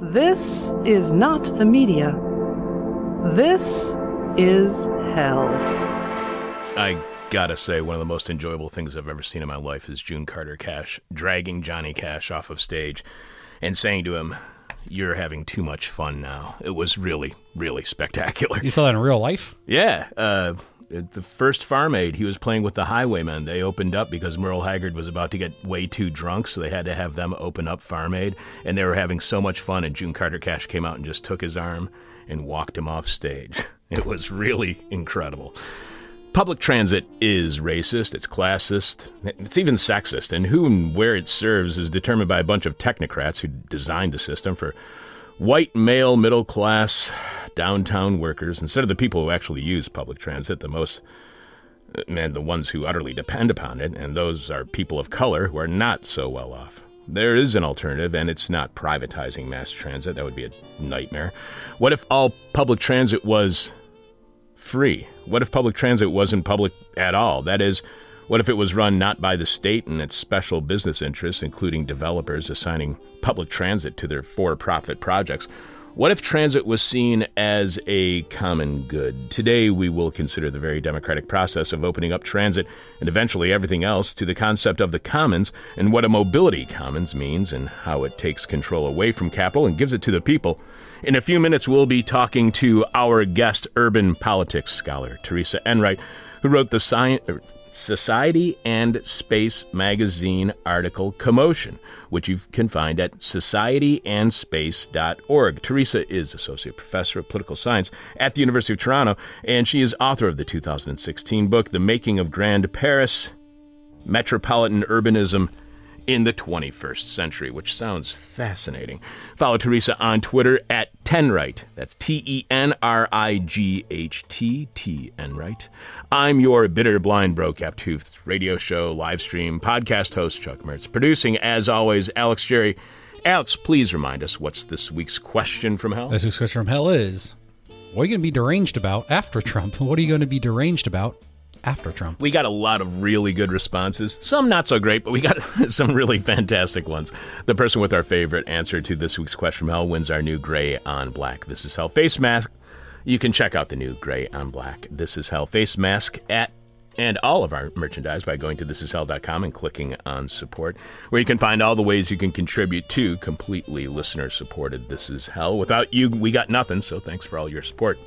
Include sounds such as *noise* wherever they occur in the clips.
This is not the media. This is hell. I gotta say, one of the most enjoyable things I've ever seen in my life is June Carter Cash dragging Johnny Cash off of stage and saying to him, You're having too much fun now. It was really, really spectacular. You saw that in real life? Yeah. Uh, at the first Farm Aid, he was playing with the Highwaymen. They opened up because Merle Haggard was about to get way too drunk, so they had to have them open up Farm Aid. And they were having so much fun, and June Carter Cash came out and just took his arm and walked him off stage. *laughs* It was really incredible. Public transit is racist, it's classist, it's even sexist, and who and where it serves is determined by a bunch of technocrats who designed the system for white male middle class downtown workers instead of the people who actually use public transit, the most uh, and the ones who utterly depend upon it, and those are people of color who are not so well off. There is an alternative, and it's not privatizing mass transit. That would be a nightmare. What if all public transit was free? What if public transit wasn't public at all? That is, what if it was run not by the state and its special business interests, including developers assigning public transit to their for profit projects? What if transit was seen as a common good? Today, we will consider the very democratic process of opening up transit and eventually everything else to the concept of the commons and what a mobility commons means and how it takes control away from capital and gives it to the people. In a few minutes, we'll be talking to our guest urban politics scholar, Teresa Enright, who wrote the science. Society and Space magazine article Commotion, which you can find at societyandspace.org. Teresa is Associate Professor of Political Science at the University of Toronto, and she is author of the 2016 book, The Making of Grand Paris Metropolitan Urbanism in the 21st century, which sounds fascinating. Follow Teresa on Twitter at Tenright. That's T E N R I G H T T Enright. I'm your bitter, blind, broke, toothed radio show, live stream, podcast host, Chuck Mertz. Producing, as always, Alex Jerry. Alex, please remind us what's this week's question from hell? This week's question from hell is What are you going to be deranged about after Trump? *laughs* What are you going to be deranged about after Trump. We got a lot of really good responses. Some not so great, but we got *laughs* some really fantastic ones. The person with our favorite answer to this week's question from hell wins our new gray on black. This is hell face mask. You can check out the new gray on black. This is hell face mask at and all of our merchandise by going to thisishell.com and clicking on support, where you can find all the ways you can contribute to completely listener supported This Is Hell. Without you, we got nothing, so thanks for all your support.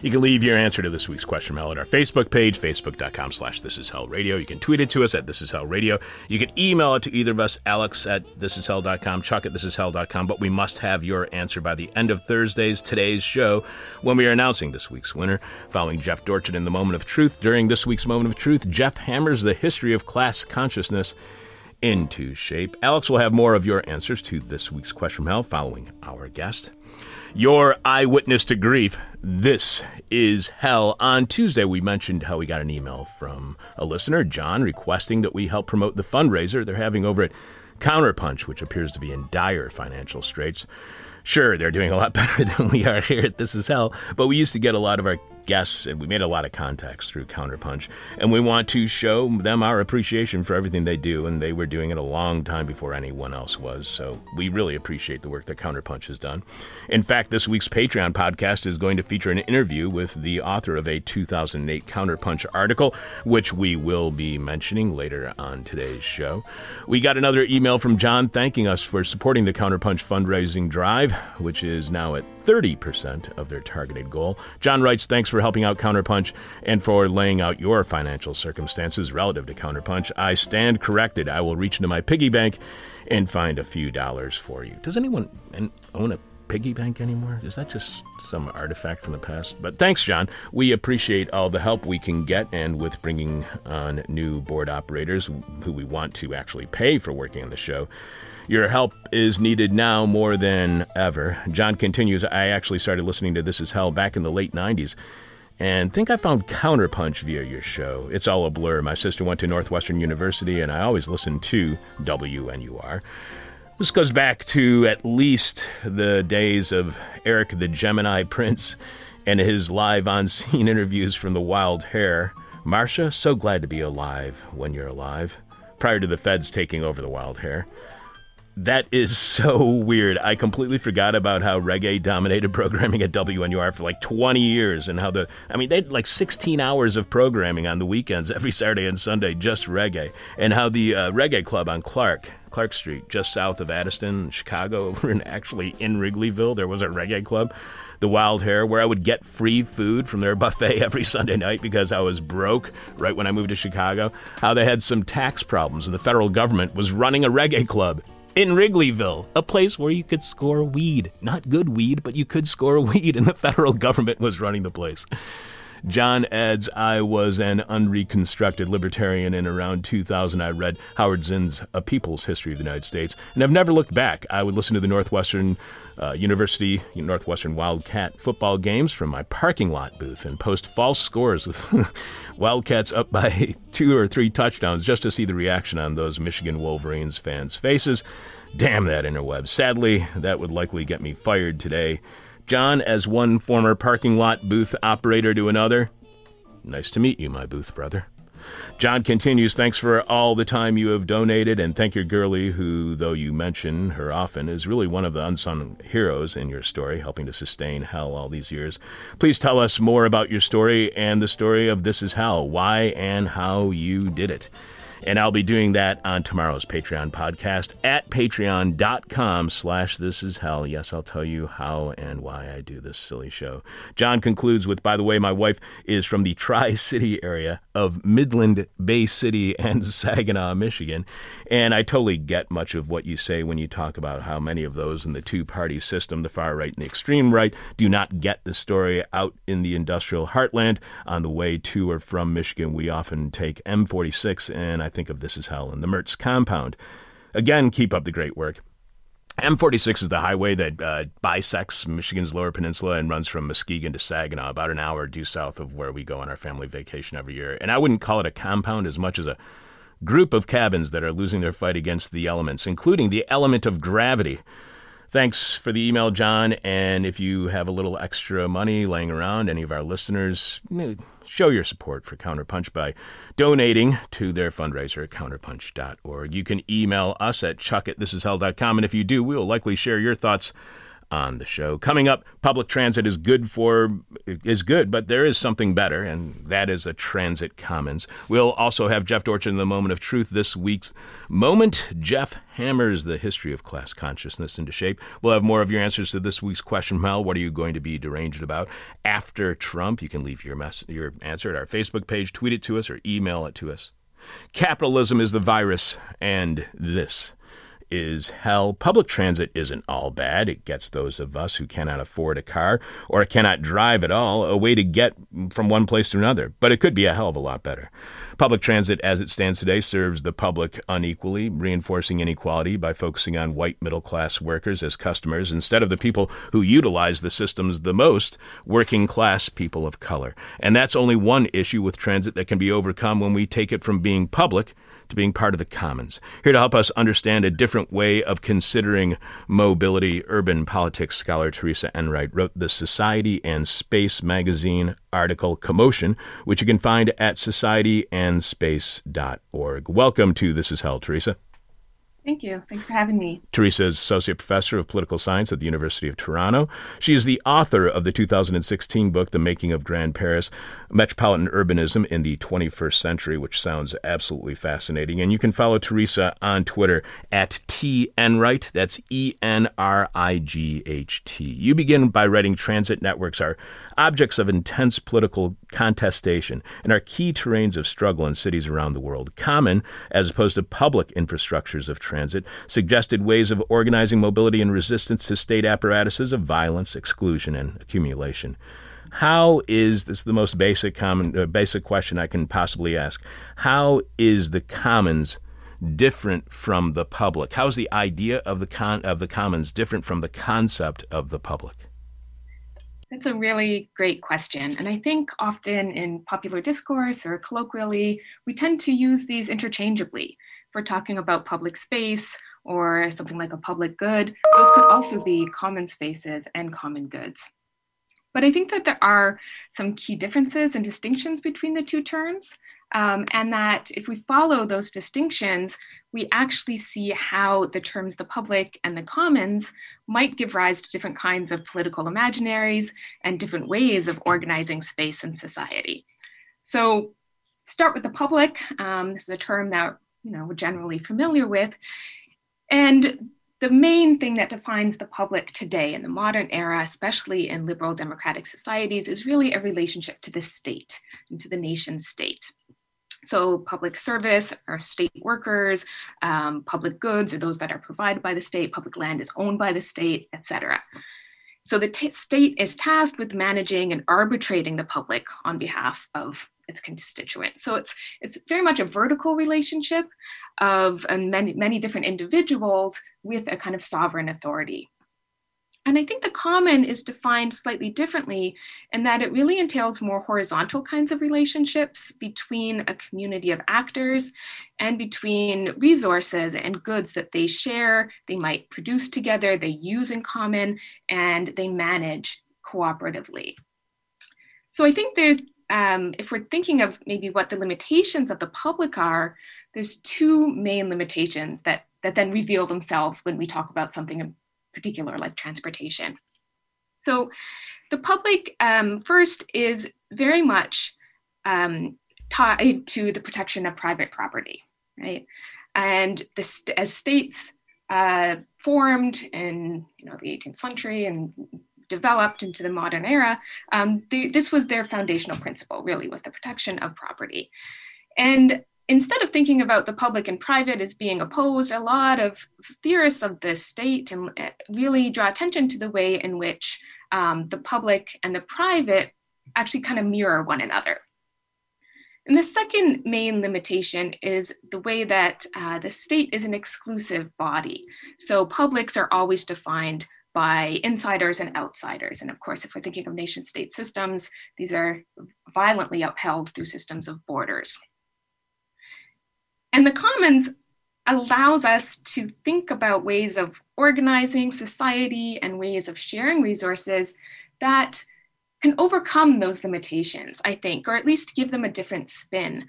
You can leave your answer to this week's question mail at our Facebook page, facebook.com slash this is hell radio. You can tweet it to us at this is hell radio. You can email it to either of us, Alex at thisishell.com, Chuck at thisishell.com, but we must have your answer by the end of Thursday's today's show when we are announcing this week's winner. Following Jeff Dorchen in the moment of truth, during this week's moment of truth, Jeff hammers the history of class consciousness into shape. Alex will have more of your answers to this week's question hell following our guest your eyewitness to grief. This is hell. On Tuesday, we mentioned how we got an email from a listener, John, requesting that we help promote the fundraiser they're having over at Counterpunch, which appears to be in dire financial straits. Sure, they're doing a lot *laughs* better than we are here at This Is Hell, but we used to get a lot of our guests, and we made a lot of contacts through Counterpunch. And we want to show them our appreciation for everything they do, and they were doing it a long time before anyone else was. So we really appreciate the work that Counterpunch has done. In fact, this week's Patreon podcast is going to feature an interview with the author of a 2008 Counterpunch article, which we will be mentioning later on today's show. We got another email from John thanking us for supporting the Counterpunch fundraising drive, which is now at 30% of their targeted goal. John writes, Thanks for helping out Counterpunch and for laying out your financial circumstances relative to Counterpunch. I stand corrected. I will reach into my piggy bank and find a few dollars for you. Does anyone own a piggy bank anymore? Is that just some artifact from the past? But thanks, John. We appreciate all the help we can get, and with bringing on new board operators who we want to actually pay for working on the show. Your help is needed now more than ever. John continues I actually started listening to This Is Hell back in the late 90s and think I found Counterpunch via your show. It's all a blur. My sister went to Northwestern University, and I always listened to WNUR. This goes back to at least the days of Eric the Gemini Prince and his live on scene *laughs* interviews from the Wild Hare. Marcia, so glad to be alive when you're alive, prior to the feds taking over the Wild Hare. That is so weird. I completely forgot about how reggae dominated *laughs* programming at WNUR for like 20 years and how the, I mean, they had like 16 hours of programming on the weekends *laughs* every Saturday and Sunday, just reggae. And how the uh, reggae club on Clark, Clark Street, just south of Addison, Chicago, *laughs* over in actually in Wrigleyville, there was a reggae club the Wild Hare, where I would get free food from their buffet every Sunday night because I was broke right when I moved to Chicago. How they had some tax problems, and the federal government was running a reggae club in Wrigleyville, a place where you could score weed. Not good weed, but you could score *laughs* weed, and the federal government was running the place. John adds, I was an unreconstructed libertarian in around 2000. I read Howard Zinn's A People's History of the United States, and I've never looked back. I would listen to the Northwestern uh, University, Northwestern Wildcat football games from my parking lot booth and post false scores with *laughs* Wildcats up by *laughs* two or three touchdowns just to see the reaction on those Michigan Wolverines fans' faces. Damn that interweb. Sadly, that would likely get me fired today. John, as one former parking lot booth operator to another, nice to meet you, my booth brother. John continues, thanks for all the time you have donated, and thank your girlie, who, though you mention her often, is really one of the unsung heroes in your story, helping to sustain Hell all these years. Please tell us more about your story and the story of This Is Hell, why and how you did it. And I'll be doing that on tomorrow's Patreon podcast at patreon.com slash this is hell. Yes, I'll tell you how and why I do this silly show. John concludes with, by the way, my wife is from the *laughs* Tri-City area of Midland, Bay City, and *laughs* Saginaw, Michigan. And I totally get much of what you say when you talk about how many of those in the two-party system, the far right and the extreme right, do not get the story out in the industrial heartland. On the way to or from Michigan, we often take M46 and I I think of This Is Hell and the Mertz compound. Again, keep up the great work. M46 is the highway that uh, bisects Michigan's Lower Peninsula and runs from Muskegon to Saginaw, about an hour due south of where we go on our family vacation every year. And I wouldn't call it a compound as much as a group of cabins that are losing their fight against the elements, including the element of gravity. Thanks for the email, John. And if you have a little extra money laying around, any of our listeners, show your support for Counterpunch by donating to their fundraiser at counterpunch.org. You can email us at chuck at thisishell.com. And if you do, we will likely share your thoughts on the show. Coming up, public transit is good for is good, but there is something better, and that is a transit commons. We'll also have Jeff Dorchen in the moment of truth this week's moment. Jeff hammers the history of class consciousness into shape. We'll have more of your answers to this week's question, Mel. What are you going to be deranged about after Trump? You can leave your mess your answer at our Facebook page, tweet it to us, or email it to us. Capitalism is the virus, and this is hell. Public transit isn't all bad. It gets those of us who cannot afford a car or cannot drive at all a way to get from one place to another. But it could be a hell of a lot better. Public transit, as it stands today, serves the public unequally, reinforcing inequality by focusing on white middle class workers as customers instead of the people who utilize the systems the most, working class people of color. And that's only one issue with transit that can be overcome when we take it from being public to being part of the commons. Here to help us understand a different way of considering mobility, urban politics scholar Teresa Enright wrote the Society and Space magazine article Commotion, which you can find at societyandspace.org. Welcome to This Is Hell, Teresa. Thank you. Thanks for having me. Teresa is Associate Professor of Political Science at the University of Toronto. She is the author of the 2016 book, The Making of Grand Paris Metropolitan Urbanism in the 21st Century, which sounds absolutely fascinating. And you can follow Teresa on Twitter at Tenright. That's E N R I G H T. You begin by writing transit networks are objects of intense political contestation and are key terrains of struggle in cities around the world. Common, as opposed to public infrastructures of transit, suggested ways of organizing mobility and resistance to state apparatuses of violence, exclusion, and accumulation. How is this is the most basic common uh, basic question I can possibly ask? How is the commons different from the public? How is the idea of the con- of the commons different from the concept of the public? That's a really great question. And I think often in popular discourse or colloquially, we tend to use these interchangeably. If we're talking about public space or something like a public good, those could also be common spaces and common goods. But I think that there are some key differences and distinctions between the two terms. Um, and that if we follow those distinctions, we actually see how the terms the public and the commons might give rise to different kinds of political imaginaries and different ways of organizing space and society. So start with the public. Um, this is a term that you know we're generally familiar with. And the main thing that defines the public today in the modern era, especially in liberal democratic societies, is really a relationship to the state and to the nation state. So public service are state workers, um, public goods are those that are provided by the state, public land is owned by the state, etc. So the t- state is tasked with managing and arbitrating the public on behalf of its constituents. So it's it's very much a vertical relationship of many many different individuals with a kind of sovereign authority. And I think the common is defined slightly differently in that it really entails more horizontal kinds of relationships between a community of actors and between resources and goods that they share, they might produce together, they use in common, and they manage cooperatively. So I think there's, um, if we're thinking of maybe what the limitations of the public are, there's two main limitations that, that then reveal themselves when we talk about something particular, like transportation. So the public um, first is very much um, tied to the protection of private property, right? And as states uh, formed in you know the 18th century and developed into the modern era, um, the, this was their foundational principle. Really, was the protection of property, and instead of thinking about the public and private as being opposed, a lot of theorists of the state and uh, really draw attention to the way in which um, the public and the private actually kind of mirror one another. And the second main limitation is the way that uh, the state is an exclusive body. So publics are always defined by insiders and outsiders. And of course, if we're thinking of nation state systems, these are violently upheld through systems of borders. And the commons allows us to think about ways of organizing society and ways of sharing resources that can overcome those limitations, I think, or at least give them a different spin.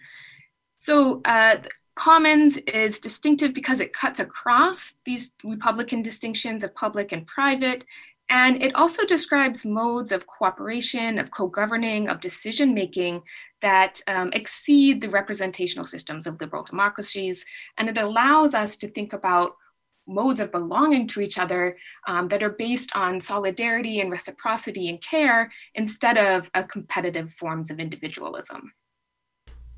So, uh, Commons is distinctive because it cuts across these Republican distinctions of public and private and it also describes modes of cooperation, of co governing, of decision making that um, exceed the representational systems of liberal democracies. And it allows us to think about modes of belonging to each other um, that are based on solidarity and reciprocity and care instead of competitive forms of individualism.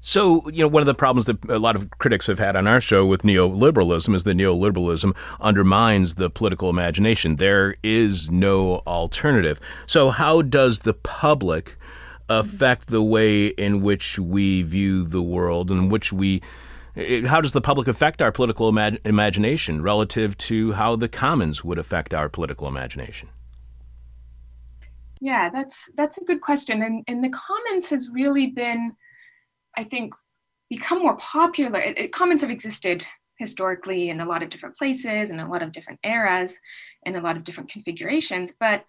So, you know, one of the problems that a lot of critics have had on our show with neoliberalism is that neoliberalism undermines the political imagination. There is no alternative. So, how does the public affect the way in which we view the world and which we eh, how does the public affect our political imag- imagination relative to how the commons would affect our political imagination? Yeah, that's that's a good question. And and the commons has really been I think, become more popular. It, it, commons have existed historically in a lot of different places and a lot of different eras and a lot of different configurations, but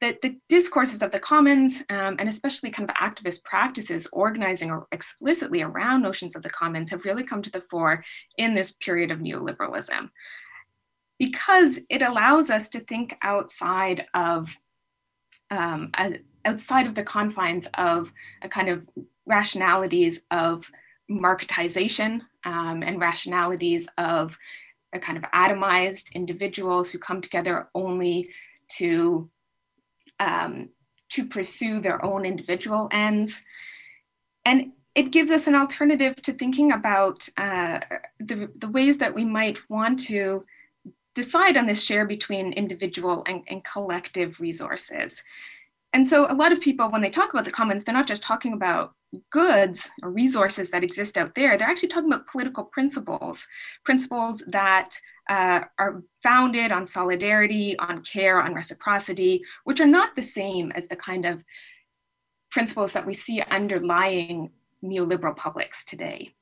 the, the discourses of the commons um, and especially kind of activist practices organizing or explicitly around notions of the commons have really come to the fore in this period of neoliberalism because it allows us to think outside of um, a, outside of the confines of a kind of rationalities of marketization um, and rationalities of a kind of atomized individuals who come together only to um, to pursue their own individual ends. And it gives us an alternative to thinking about uh, the, the ways that we might want to decide on this share between individual and, and collective resources. And so a lot of people when they talk about the commons they're not just talking about goods or resources that exist out there, they're actually talking about political principles, principles that uh, are founded on solidarity, on care, on reciprocity, which are not the same as the kind of principles that we see underlying neoliberal publics today.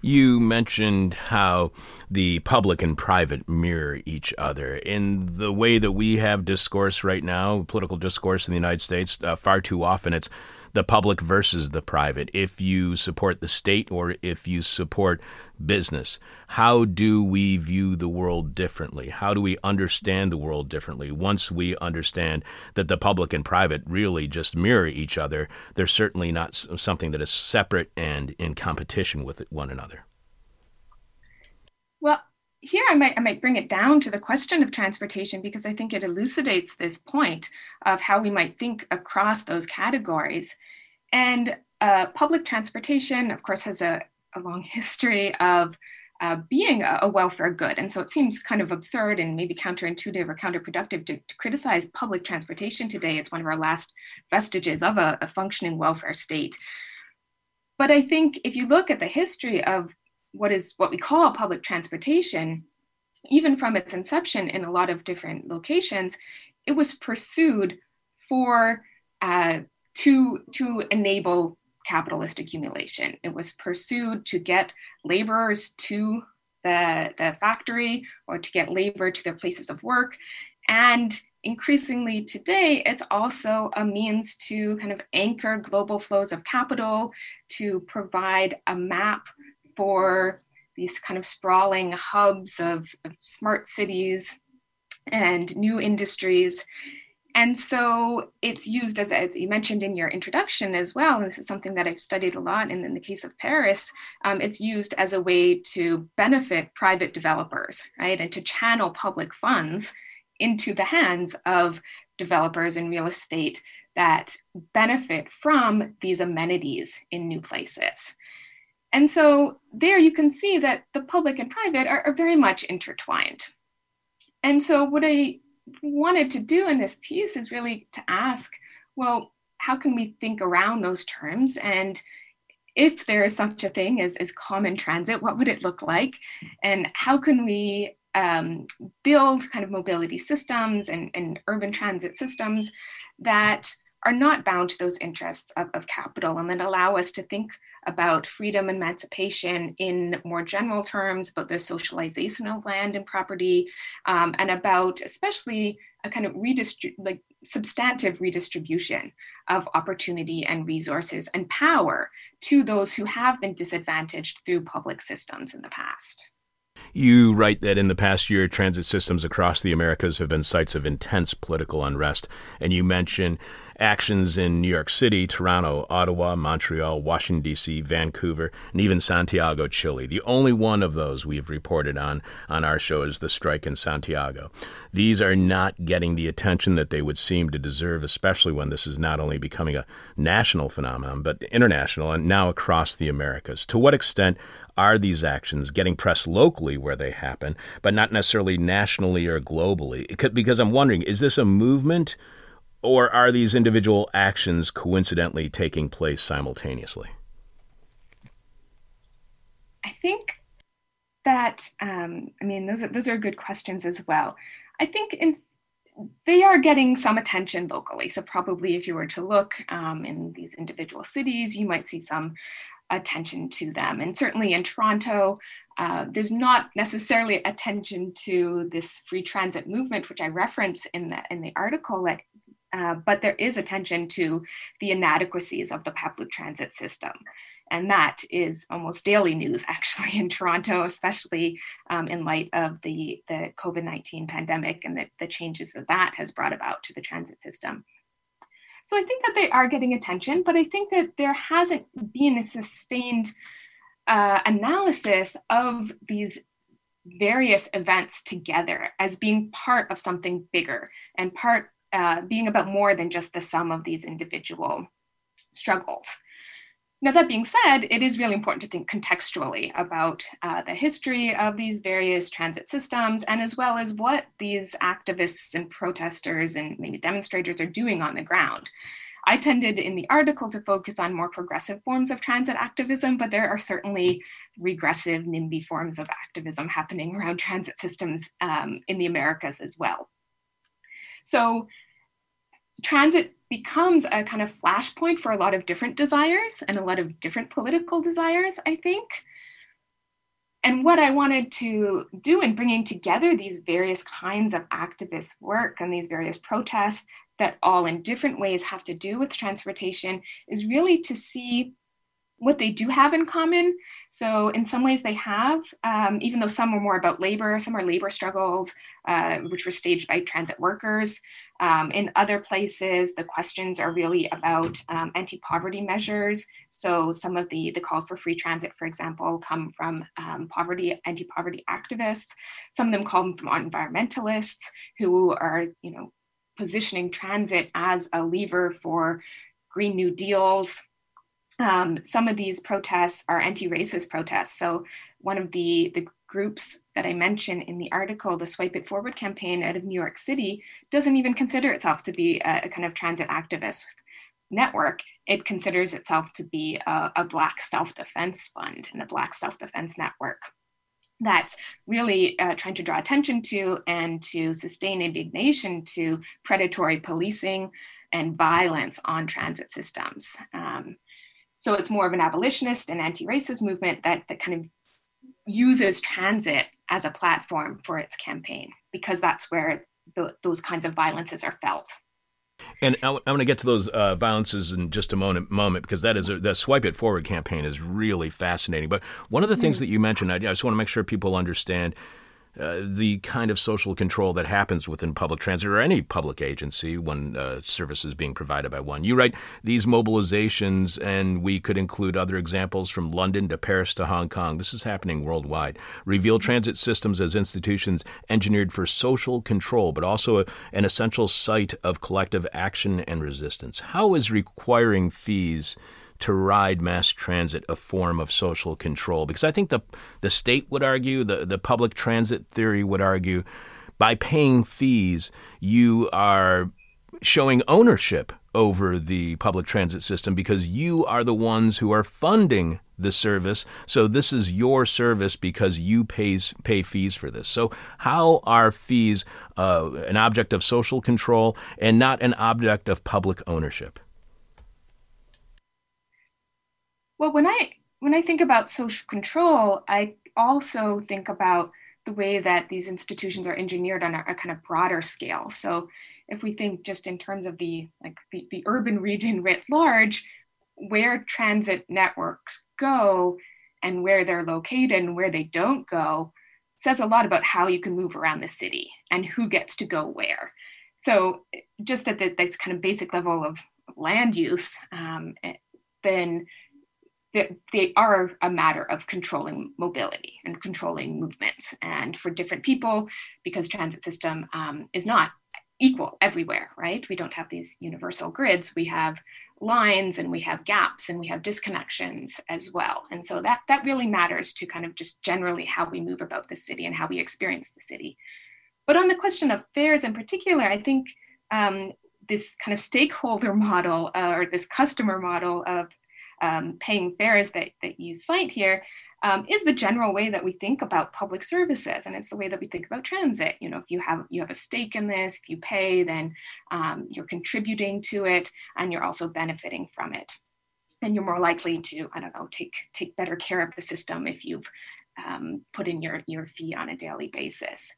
You mentioned how the public and private mirror each other. In the way that we have discourse right now, political discourse in the United States, uh, far too often it's the public versus the private, if you support the state or if you support business. How do we view the world differently? How do we understand the world differently? Once we understand that the public and private really just mirror each other, they're certainly not something that is separate and in competition with one another. Here I might, I might bring it down to the question of transportation because I think it elucidates this point of how we might think across those categories. And uh, public transportation, of course, has a, a long history of uh, being a, a, welfare good. And so it seems kind of absurd and maybe counterintuitive or counterproductive to, to criticize public transportation today. It's one of our last vestiges of a, a functioning welfare state. But I think if you look at the history of what is what we call public transportation, even from its inception in a lot of different locations, it was pursued for uh, to to enable capitalist accumulation. It was pursued to get laborers to the, the factory or to get labor to their places of work. And increasingly today, it's also a means to kind of anchor global flows of capital, to provide a map for these kind of sprawling hubs of, of smart cities and new industries. And so it's used as, as you mentioned in your introduction as well, and this is something that I've studied a lot And in the case of Paris, um, it's used as a way to benefit private developers, right? And to channel public funds into the hands of developers in real estate that benefit from these amenities in new places. And so there you can see that the public and private are, are very much intertwined. And so what I wanted to do in this piece is really to ask, well, how can we think around those terms? And if there is such a thing as, as common transit, what would it look like? And how can we um, build kind of mobility systems and, and urban transit systems that are not bound to those interests of, of capital and that allow us to think about freedom, emancipation in more general terms, about the socialization of land and property, um, and about especially a kind of redistrib- like substantive redistribution of opportunity and resources and power to those who have been disadvantaged through public systems in the past. You write that in the past year, transit systems across the Americas have been sites of intense political unrest, and you mention actions in New York City, Toronto, Ottawa, Montreal, Washington, D.C., Vancouver, and even Santiago, Chile. The only one of those we've reported on on our show is the strike in Santiago. These are not getting the attention that they would seem to deserve, especially when this is not only becoming a national phenomenon, but international and now across the Americas. To what extent are these actions getting press locally where they happen, but not necessarily nationally or globally? Because I'm wondering, is this a movement or are these individual actions coincidentally taking place simultaneously? I think that um, I mean those are, those are good questions as well. I think in, they are getting some attention locally. So probably if you were to look um, in these individual cities, you might see some attention to them. And certainly in Toronto, uh, there's not necessarily attention to this free transit movement, which I reference in the in the article that uh, but there is attention to the inadequacies of the public transit system. And that is almost daily news, *laughs* actually, in Toronto, especially um, in light of the, the COVID 19 pandemic and the, the changes that that has brought about to the transit system. So I think that they are getting attention, but I think that there hasn't been a sustained uh, analysis of these various events together as being part of something bigger and part uh, being about more than just the sum of these individual struggles. Now, that being said, it is really important to think contextually about uh, the history of these various transit systems and as well as what these activists and protesters and maybe demonstrators are doing on the ground. I tended in the article to focus on more progressive forms of transit activism, but there are certainly regressive, NIMBY forms of activism happening around transit systems um, in the Americas as well. So transit becomes a kind of flashpoint for a lot of different desires and a lot of different political desires, I think. and what I wanted to do in bringing together these various kinds of activist work and these various protests that all in different ways have to do with transportation is really to see what they do have in common. So, in some ways, they have, um, even though some are more about labor, some are labor struggles, uh, which were staged by transit workers. Um, in other places, the questions are really about um, anti poverty measures. So, some of the, the calls for free transit, for example, come from um, poverty, anti poverty activists. Some of them come from environmentalists who are, you know, positioning transit as a lever for Green New Deals um, some of these protests are anti-racist protests. So one of the, the groups that I mentioned in the article, the Swipe It Forward campaign out of New York City, doesn't even consider itself to be a, a kind of transit activist network. It considers itself to be a, a Black self-defense fund and a Black self-defense network that's really uh, trying to draw attention to and to sustain indignation to predatory policing and violence on transit systems. Um, so it's more of an abolitionist and anti-racist movement that, that kind of uses transit as a platform for its campaign because that's where the, those kinds of violences are felt. And I'm going to get to those uh, violences in just a moment, moment because that is a, the Swipe It Forward campaign is really fascinating. But one of the things mm-hmm. that you mentioned, I, I just want to make sure people understand uh, the kind of social control that happens within public transit or any public agency when uh, service is being provided by one. You write these mobilizations, and we could include other examples from London to Paris to Hong Kong. This is happening worldwide. Reveal transit systems as institutions engineered for social control, but also a, an essential site of collective action and resistance. How is requiring fees? To ride mass transit a form of social control? Because I think the the state would argue, the, the public transit theory would argue, by paying fees, you are showing ownership over the public transit system because you are the ones who are funding the service. So this is your service because you pays pay fees for this. So how are fees uh, an object of social control and not an object of public ownership? Well, when I when I think about social control, I also think about the way that these institutions are engineered on a, a, kind of broader scale. So if we think just in terms of the like the, the urban region writ large, where transit networks go and where they're located and where they don't go says a lot about how you can move around the city and who gets to go where. So just at the, this kind of basic level of land use, um, eh, then that they are a matter of controlling mobility and controlling movements. And for different people, because transit system um, is not equal everywhere, right? We don't have these universal grids. We have lines and we have gaps and we have disconnections as well. And so that that really matters to kind of just generally how we move about the city and how we experience the city. But on the question of fares in particular, I think um, this kind of stakeholder *laughs* model uh, or this customer model of um, paying fares that, that you cite here um, is the general way that we think about public services and it's the way that we think about transit. You know if you have you have a stake in this if you pay then um, you're contributing to it and you're also benefiting from it. And you're more likely to i don't know take take better care of the system if you've um, put in your your fee on a daily basis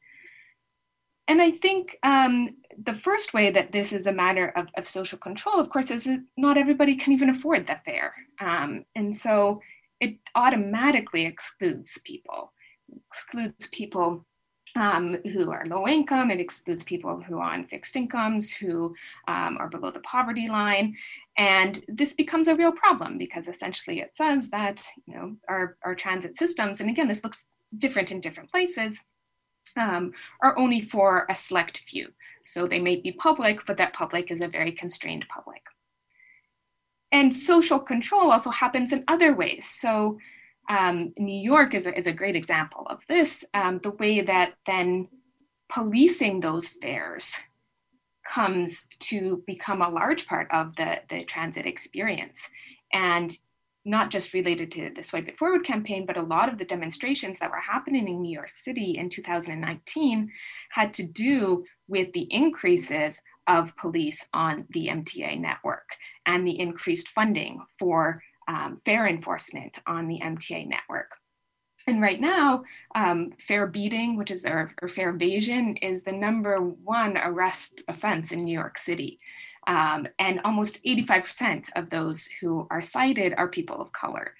and I think um, the first way that this is a matter of, of social control, of course, is not everybody can even afford the fare. Um, and so it automatically excludes people, excludes people um, who are low income, it excludes people who are on fixed incomes, who um, are below the poverty line. And this becomes a real problem because essentially it says that, you know, our, our transit systems, and again, this looks different in different places, um, are only for a select few. So they may be public, but that public is a very constrained public. And social control also happens in other ways. So um, New York is a, is a great example of this, um, the way that then policing those fares comes to become a large part of the, the transit experience. And not just related to the Swipe It Forward campaign, but a lot of the demonstrations that were happening in New York City in 2019 had to do with the increases of police on the MTA network and the increased funding for um, fare enforcement on the MTA network. And right now, um, fare beating, which is their or fare evasion, is the number one arrest offense in New York City. Um, and almost 85% of those who are cited are people of color.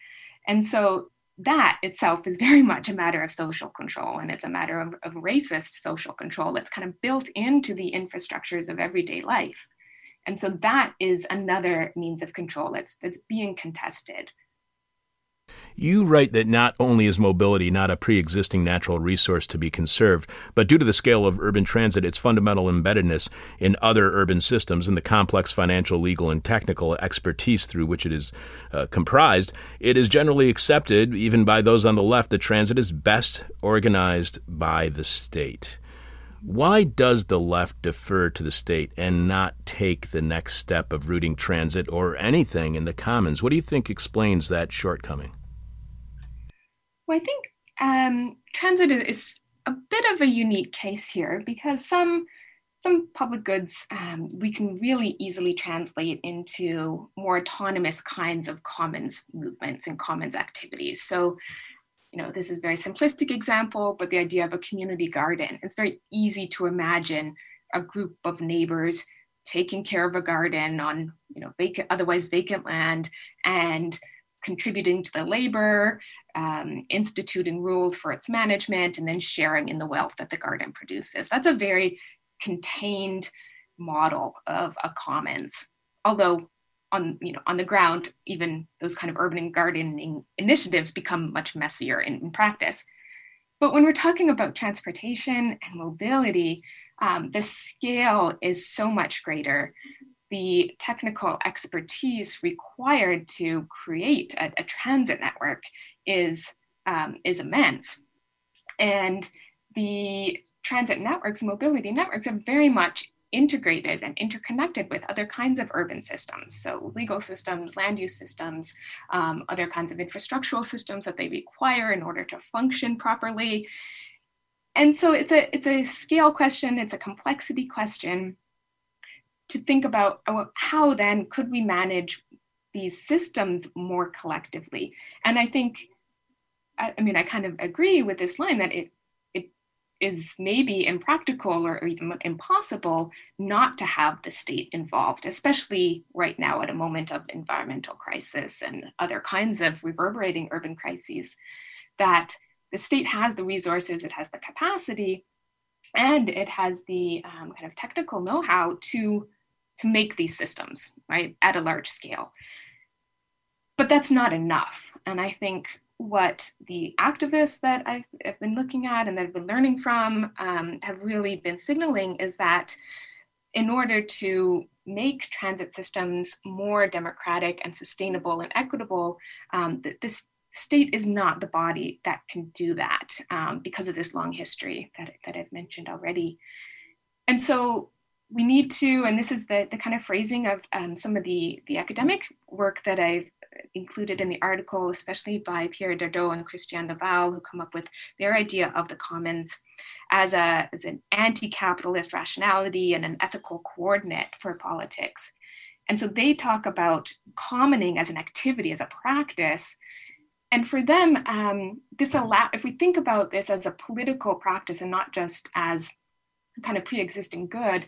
And so that itself is *laughs* very much a matter of social control and it's a matter of, of racist social control that's kind of built into the infrastructures of everyday life. And so that is another means of control that's, that's being contested. You write that not only is mobility not a pre existing natural resource to be conserved, but due to the scale of urban transit, its fundamental embeddedness in other urban systems, and the complex financial, legal, and technical expertise through which it is uh, comprised, it is generally accepted, even by those on the left, that transit is best organized by the state. Why does the left defer to the state and not take the next step of rooting transit or anything in the commons? What do you think explains that shortcoming? Well, I think um, transit is a bit of a unique case here because some some public goods um, we can really easily translate into more autonomous kinds of commons movements and commons activities. So, you know, this is a very simplistic example, but the idea of a community garden, it's very easy to imagine a group of neighbors taking care of a garden on, you know, vacant, otherwise vacant land and contributing to the labor, um, instituting rules for its management, and then sharing in the wealth that the garden produces. That's a very contained model of a commons. Although on you know on the ground, even those kind of urban and gardening initiatives become much messier in, in practice. But when we're talking about transportation and mobility, um, the scale is so much greater the technical expertise required to create a, a transit network is, um, is immense. And the transit networks, mobility networks, are very much integrated and interconnected with other kinds of urban systems. So, legal systems, land use systems, um, other kinds of infrastructural systems that they require in order to function properly. And so, it's a, it's a scale question, it's a complexity question to think about oh, how then could we manage these systems more collectively. And I think, I, mean, I kind of agree with this line that it it is maybe impractical or, even impossible not to have the state involved, especially right now at a moment of environmental crisis and other kinds of reverberating urban crises. That the state has the resources, it has the capacity, and it has the um, kind of technical know-how to to make these systems, right, at a large scale. But that's not enough. And I think what the activists that I've, I've been looking at and that I've been learning from um, have really been signaling is that in order to make transit systems more democratic and sustainable and equitable, um, this state is not the body that can do that um, because of this long history that, that I've mentioned already. And so we need to, and this is the, the kind of phrasing of um, some of the, the academic work that I've included in the article, especially by Pierre Dardot and Christian Laval, who come up with their idea of the commons as, a, as an anti-capitalist rationality and an ethical coordinate for politics. And so they talk about commoning as an activity, as a practice. And for them, um, this allow if we think about this as a political practice and not just as kind of pre-existing good,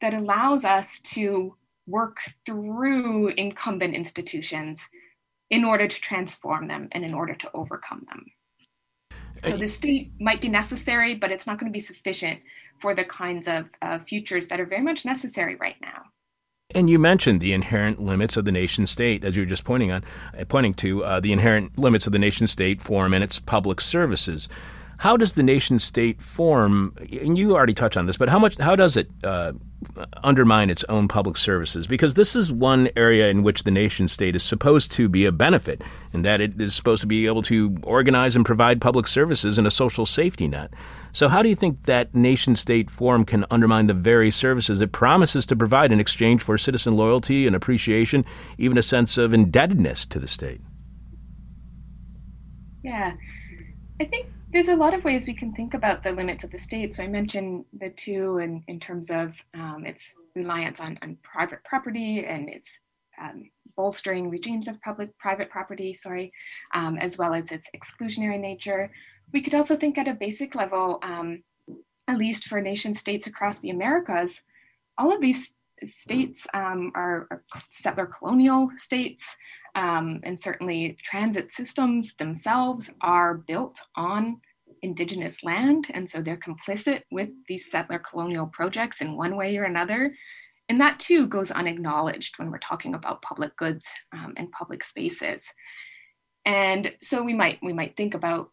that allows us to work through incumbent institutions in order to transform them and in order to overcome them. So the state might be necessary, but it's not going to be sufficient for the kinds of uh, futures that are very much necessary right now. And you mentioned the inherent limits of the nation state, as you were just pointing on, uh, pointing to uh, the inherent limits of the nation state form and its public services. How does the nation state form? And you already touched on this, but how much? How does it uh, undermine its own public services? Because this is one area in which the nation state is supposed to be a benefit, in that it is supposed to be able to organize and provide public services and a social safety net. So, how do you think that nation state form can undermine the very services it promises to provide in exchange for citizen loyalty and appreciation, even a sense of indebtedness to the state? Yeah, I think there's a lot of ways we can think about the limits of the state. So I mentioned the two in, in terms of um, its reliance on, on private property and its um, bolstering regimes of public private property, sorry, um, as well as its exclusionary nature. We could also think at a basic level, um, at least for nation states across the Americas, all of these states um, are, are, settler colonial states, um, and certainly transit systems themselves are built on indigenous land, and so they're complicit with these settler colonial projects in one way or another. And that too goes unacknowledged when we're talking about public goods um, and public spaces. And so we might we might think about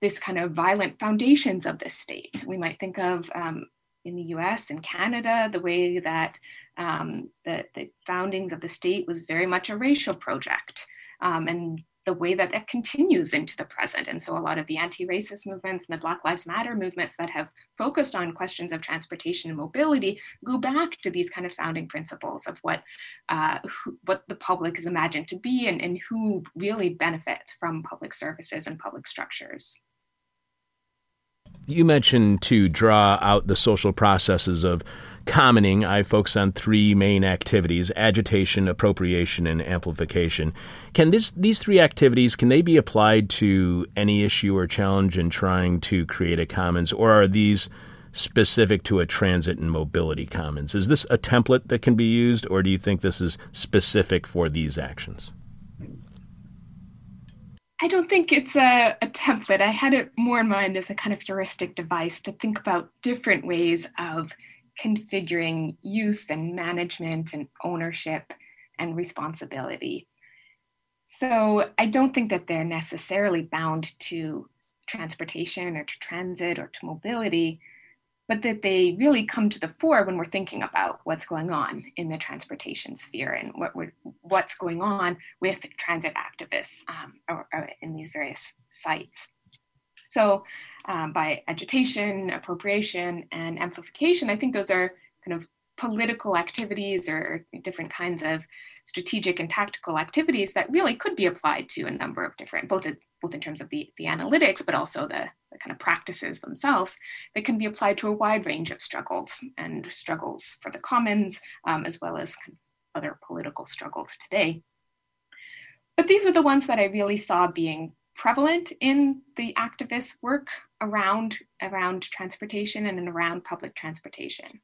this kind of violent foundations of the state. We might think of um, in the US and Canada, the way that um, the, the, foundings of the state was very much a racial project. Um, and the way that that continues into the present. And so a lot of the anti-racist movements and the Black Lives Matter movements that have focused on questions of transportation and mobility go back to these kind of founding principles of what, uh, who, what the public is imagined to be and, and who really benefits from public services and public structures. You mentioned to draw out the social processes of commoning. I focus on three main activities: agitation, appropriation, and amplification. Can this these three activities can they be applied to any issue or challenge in trying to create a commons, or are these specific to a transit and mobility commons? Is this a template that can be used, or do you think this is specific for these actions? I don't think it's a, a, template. I had it more in mind as a kind of heuristic device to think about different ways of configuring use and management and ownership and responsibility. So I don't think that they're necessarily bound to transportation or to transit or to mobility, but that they really come to the fore when we're thinking about what's going on in the transportation sphere and what what's going on with transit activists um, or, or in these various sites. So, um, by agitation, appropriation, and amplification, I think those are kind of political activities or different kinds of strategic and tactical activities that really could be applied to a number of different, both as, both in terms of the, the analytics, but also the, the kind of practices themselves that can be applied to a wide range of struggles and struggles for the commons, um, as well as kind of other political struggles today. But these are the ones that I really saw being prevalent in the activist work around, around transportation and around public transportation.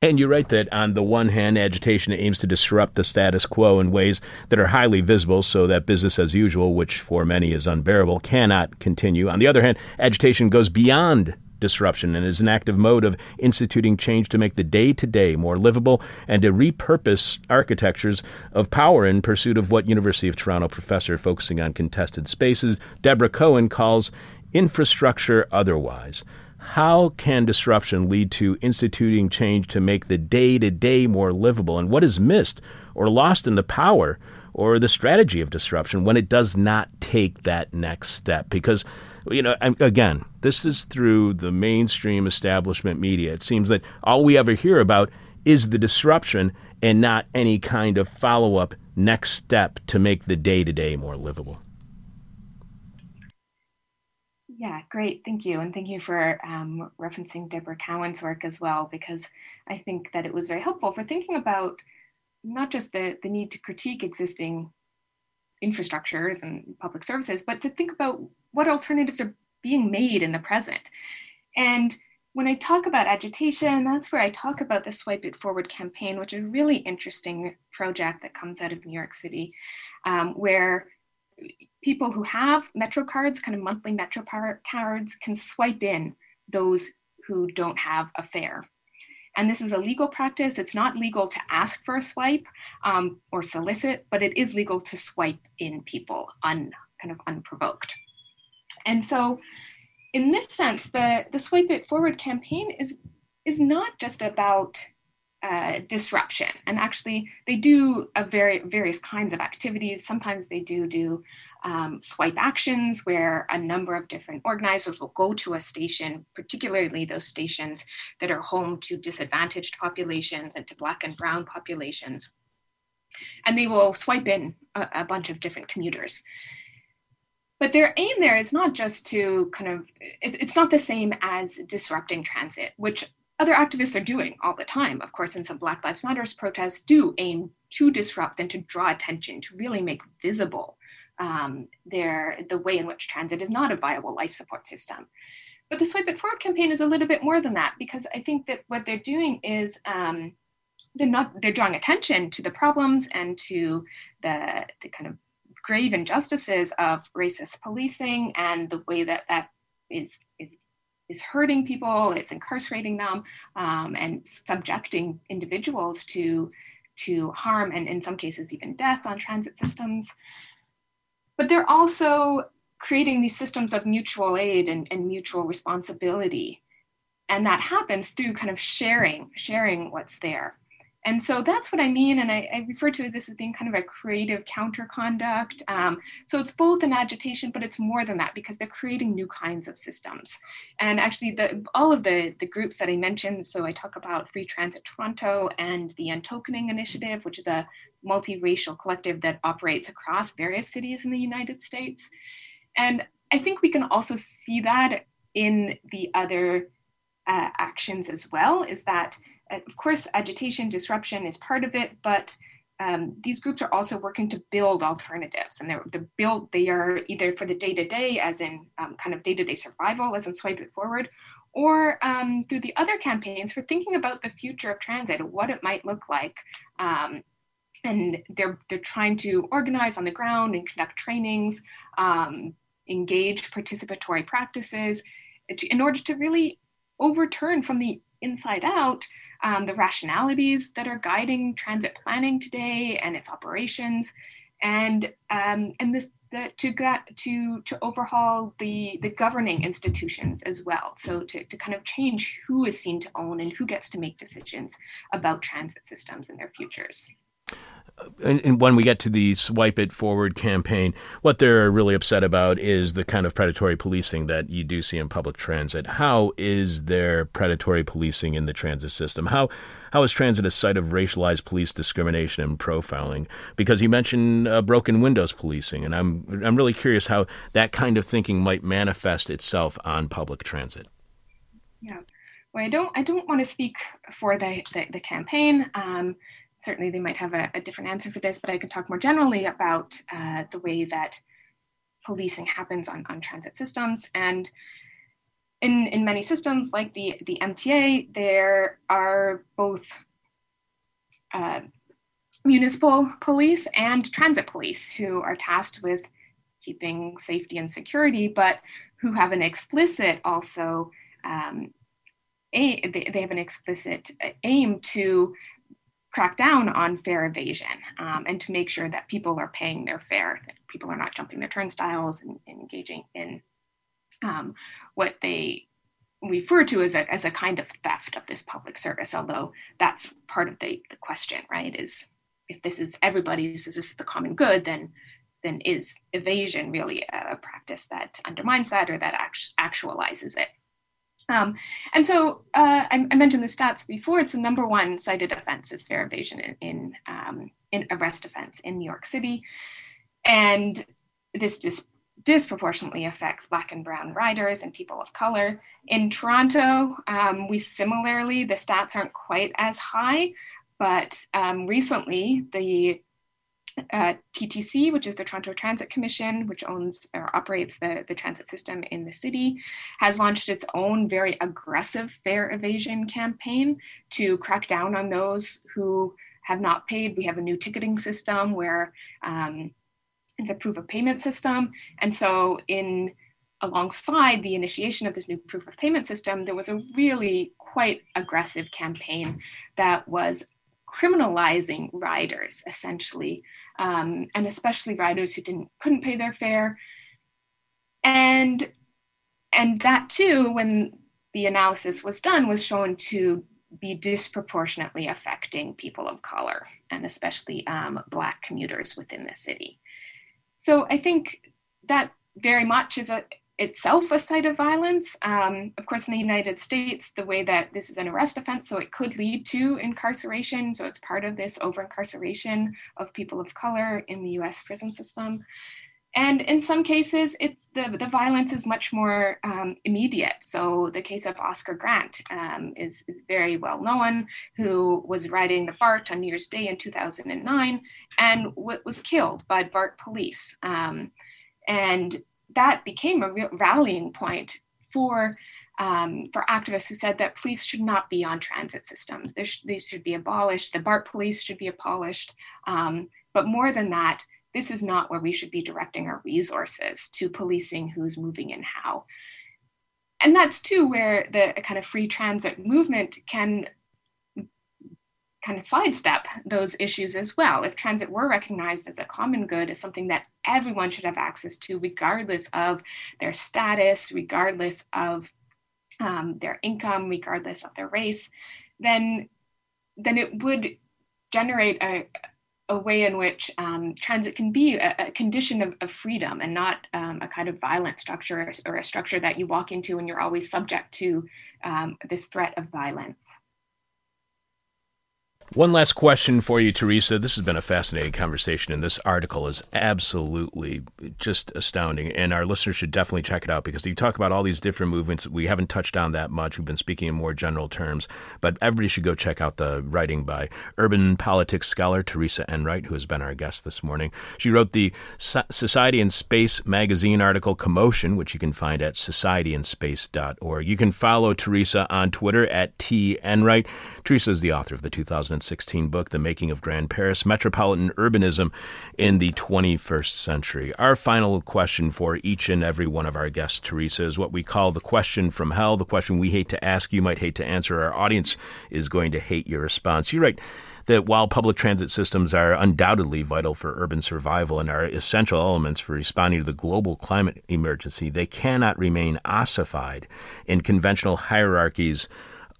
And you write that on the one hand, agitation aims to disrupt the status quo in ways that are highly visible so that business as usual, which for many is unbearable, cannot continue. On the other hand, agitation goes beyond disruption and is an active mode of instituting change to make the day to day more livable and to repurpose architectures of power in pursuit of what University of Toronto professor focusing on contested spaces, Deborah Cohen, calls infrastructure otherwise. How can disruption lead to instituting change to make the day to day more livable? And what is missed or lost in the power or the strategy of disruption when it does not take that next step? Because, you know, again, this is through the mainstream establishment media. It seems that all we ever hear about is the disruption and not any kind of follow up next step to make the day to day more livable. Yeah, great. Thank you. And thank you for um, referencing Deborah Cowen's work as well, because I think that it was very helpful for thinking about not just the, the need to critique existing infrastructures and public services, but to think about what alternatives are being made in the present. And when I talk about agitation, that's where I talk about the Swipe It Forward campaign, which is a really interesting project that comes out of New York City, um, where people who have Metro cards, kind of monthly Metro cards, can swipe in those who don't have a fare. And this is a legal practice. It's not legal to ask for a swipe um, or solicit, but it is legal to swipe in people un, kind of unprovoked. And so, in this sense, the, the Swipe It Forward campaign is, is not just about uh, disruption. And actually, they do a very various kinds of activities. Sometimes they do do um, swipe actions where a number of different organizers will go to a station, particularly those stations that are home to disadvantaged populations and to Black and Brown populations. And they will swipe in a, a bunch of different commuters. But their aim there is not just to kind of, it, it's not the same as disrupting transit, which other activists are doing all the time. Of course, and some Black Lives Matters protests do aim to disrupt and to draw attention, to really make visible um, their, the way in which transit is not a viable life support system. But the Swipe It Forward campaign is a little bit more than that because I think that what they're doing is um, they're not they're drawing attention to the problems and to the, the kind of grave injustices of racist policing and the way that that is is is hurting people, it's incarcerating them, um, and subjecting individuals to to harm and in some cases even death on transit systems. But they're also creating these systems of mutual aid and, and mutual responsibility. And that happens through kind of sharing, sharing what's there. And so that's what I mean. And I, I, refer to this as being kind of a creative counter conduct. Um, so it's both an agitation, but it's more than that because they're creating new kinds of systems. And actually, the, all of the, the groups that I mentioned so I talk about Free Transit Toronto and the Untokening Initiative, which is a multiracial collective that operates across various cities in the United States. And I think we can also see that in the other uh, actions as well, is that of course, agitation, disruption is part of it, but um, these groups are also working to build alternatives and they're, they're built, they are either for the day-to-day as in um, kind of day-to-day survival as in swipe it forward, or um, through the other campaigns for thinking about the future of transit, what it might look like. Um, and they're, they're trying to organize on the ground and conduct trainings, um, engage participatory practices in order to really overturn from the inside out um, the rationalities that are guiding transit planning today and its operations, and um, and this the, to get to to overhaul the the governing institutions as well. So to, to kind of change who is seen to own and who gets to make decisions about transit systems and their futures and, and, when we get to the swipe it forward campaign, what they're really upset about is the kind of predatory policing that you do see in public transit. How is there predatory policing in the transit system? How how is transit a site of racialized police discrimination and profiling? Because you mentioned uh, broken windows policing, and I'm I'm really curious how that kind of thinking might manifest itself on public transit. Yeah, well, I don't I don't want to speak for the the, the campaign. Um, certainly they might have a, a, different answer for this, but I can talk more generally about uh, the way that policing happens on, on transit systems. And in, in many systems like the, the MTA, there are both uh, municipal police and transit police who are tasked with keeping safety and security, but who have an explicit also um, a, they, they have an explicit aim to crack down on fare evasion um, and to make sure that people are paying their fare, that people are not jumping their turnstiles and, and engaging in um, what they refer to as a, as a kind of theft of this public service, although that's part of the, the question, right? Is if this is everybody's, is this the common good, then then is evasion really a practice that undermines that or that act- actualizes it? Um, and so uh, I, I, mentioned the stats before. It's the number one cited offense is fare evasion in in, um, in arrest offense in New York City, and this disproportionately affects Black and Brown riders and people of color. In Toronto, um, we similarly the stats aren't quite as high, but um, recently the TTC, which is the Toronto Transit Commission, which owns or operates the, the transit system in the city, has launched its own very aggressive fare evasion campaign to crack down on those who have not paid. We have a new ticketing system where um, it's a proof of payment system. And so, in alongside the initiation of this new proof of payment system, there was a really quite aggressive campaign that was criminalizing riders essentially, um, and especially riders who didn't couldn't pay their fare. And and that too, when the analysis was done, was shown to be disproportionately affecting people of color and especially um, Black commuters within the city. So I think that very much is a itself a site of violence. Um, of course, in the United States, the way that this is an arrest offense, so it could lead to incarceration. So it's part of this over incarceration of people of color in the US prison system. And in some cases, it's the, the violence is much more um, immediate. So the case of Oscar Grant um, is, is very well known, who was riding the BART on New Year's Day in 2009 and w- was killed by BART police. Um, and that became a real rallying point for um, for activists who said that police should not be on transit systems. Sh- these should be abolished. The BART police should be abolished. Um, but more than that, this is not where we should be directing our resources to policing who's moving and how. And that's too where the kind of free transit movement can kind of sidestep those issues as well. If transit were recognized as a common good, as something that everyone should have access to, regardless of their status, regardless of um, their income, regardless of their race, then then it would generate a, a way in which um, transit can be a, a condition of, of, freedom and not um, a kind of violent structure or, a structure that you walk into and you're always subject to um, this threat of violence. One last question for you, Teresa. This has been a fascinating conversation, and this article is absolutely just astounding. And our listeners should definitely check it out because you talk about all these different movements. We haven't touched on that much. We've been speaking in more general terms, but everybody should go check out the writing by urban politics scholar Teresa Enright, who has been our guest this morning. She wrote the Society and Space magazine article Commotion, which you can find at societyandspace.org. You can follow Teresa on Twitter at T Enright. Teresa is the author of the 2000 2016 book, The Making of Grand Paris Metropolitan Urbanism in the 21st Century. Our final question for each and every one of our guests, Teresa, is what we call the question from hell, the question we hate to ask, you might hate to answer. Our audience is going to hate your response. You write, that while public transit systems are undoubtedly vital for urban survival and are essential elements for responding to the global climate emergency, they cannot remain ossified in conventional hierarchies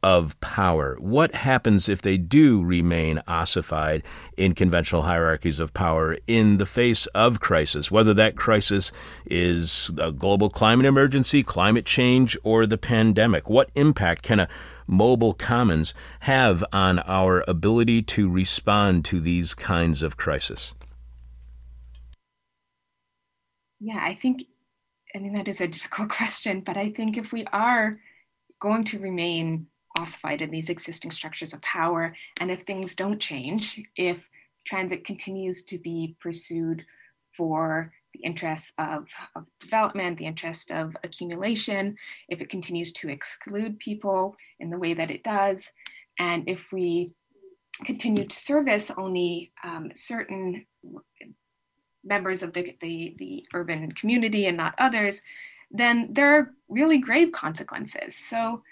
of power. What happens if they do remain ossified in conventional hierarchies of power in the face of crisis, whether that crisis is a global climate emergency, climate change, or the pandemic? What impact can a mobile commons have on our ability to respond to these kinds of crises? Yeah, I think, I mean, that is a difficult *laughs* question, but I think if we are going to remain ossified in these existing structures of power. And if things don't change, if transit continues to be pursued for the interest of, of development, the interest of accumulation, if it continues to exclude people in the way that it does, and if we continue to service only um, certain members of the, the, the urban community and not others, then there are really grave consequences. So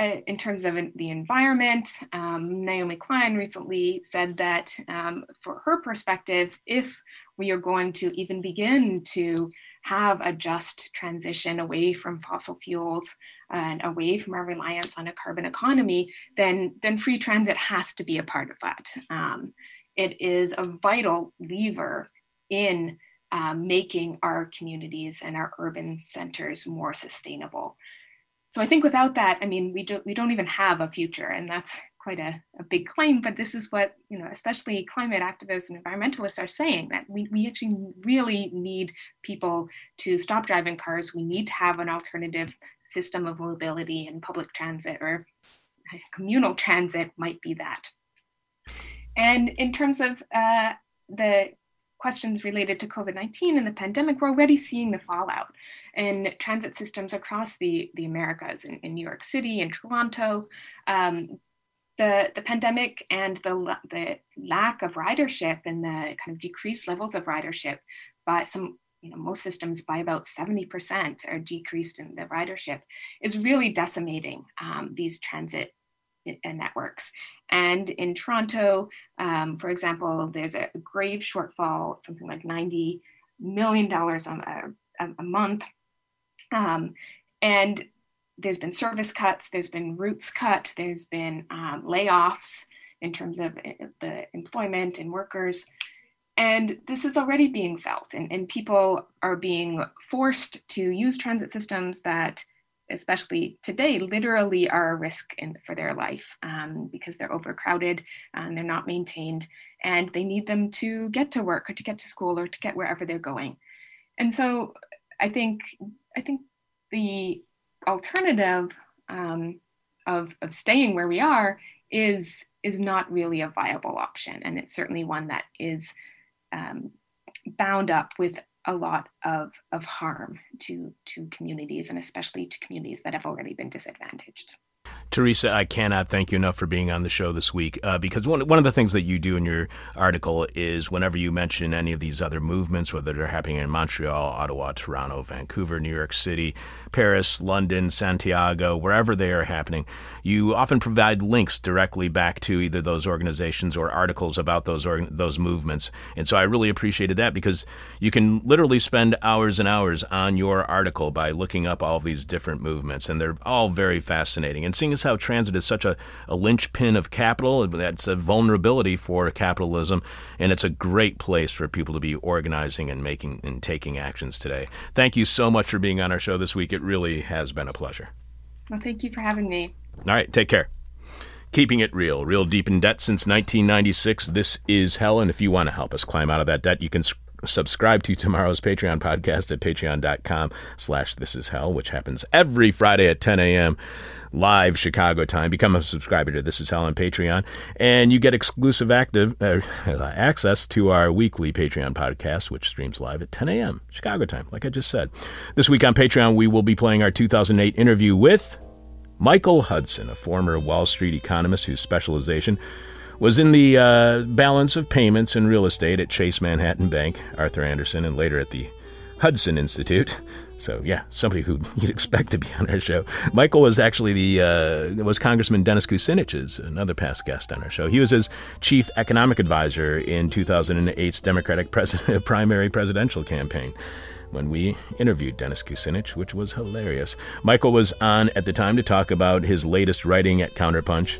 in terms of the environment, um, Naomi Klein recently said that um, for her perspective, if we are going to even begin to have a just transition away from fossil fuels and away from our reliance on a carbon economy, then, then free transit has to be a part of that. Um, it is a vital lever in um, making our communities and our urban centers more sustainable so I think without that, I mean, we don't we don't even have a future, and that's quite a, a big claim. But this is what you know, especially climate activists and environmentalists are saying that we we actually really need people to stop driving cars. We need to have an alternative system of mobility, and public transit or communal transit might be that. And in terms of uh, the questions related to COVID 19 and the pandemic, we're already seeing the fallout in transit systems across the, the Americas, in, in New York City, in Toronto. Um, the, the pandemic and the, the lack of ridership and the kind of decreased levels of ridership by some you know, most systems by about 70% are decreased in the ridership is really decimating um, these transit networks. And in Toronto, um, for example, there's a grave shortfall, something like $90 million a, a month. Um, and there's been service cuts, there's been routes cut, there's been um, layoffs in terms of eh, the employment and workers. And this is already being felt, and, and people are being forced to use transit systems that especially today, literally are a risk in, for their life um, because they're overcrowded and they're not maintained, and they need them to get to work or to get to school or to get wherever they're going. and so I think I think the alternative um, of of staying where we are is is not really a viable option, and it's certainly one that is um, bound up with a lot of, of harm to to communities and especially to communities that have already been disadvantaged. Teresa, I cannot thank you enough for being on the show this week uh, because one, one of the things that you do in your article is whenever you mention any of these other movements, whether they're happening in Montreal, Ottawa, Toronto, Vancouver, New York City, Paris, London, Santiago, wherever they are happening, you often provide links directly back to either those organizations or articles about those or, those movements. And so I really appreciated that because you can literally spend hours and hours on your article by looking up all these different movements, and they're all very fascinating. And seeing as how transit is such a, a linchpin of capital, that's a vulnerability for capitalism, and it's a great place for people to be organizing and making and taking actions today. Thank you so much for being on our show this week. It really has been a pleasure. Well, thank you for having me. All right, take care. Keeping it real, real deep in debt since 1996. This is hell, and if you want to help us climb out of that debt, you can subscribe to tomorrow's Patreon podcast at patreon.com slash this is hell, which happens every Friday at 10 a.m live Chicago time. Become a subscriber to This Is Hell on Patreon, and you get exclusive active uh, *laughs* access to our weekly Patreon podcast, which streams live at 10 a.m. Chicago time, like I just said. This week on Patreon, we will be playing our 2008 interview with Michael Hudson, a former Wall Street economist whose specialization was in the uh, balance of payments and real estate at Chase Manhattan Bank, Arthur Andersen, and later at the Hudson Institute. So yeah, somebody who *laughs* you'd expect to be on our show. Michael was actually the uh, was Congressman Dennis Kucinich's another past guest on our show. He was his chief economic advisor in 2008's Democratic pres- *laughs* primary presidential campaign when we interviewed Dennis Kucinich, which was hilarious. Michael was on at the time to talk about his latest writing at Counterpunch,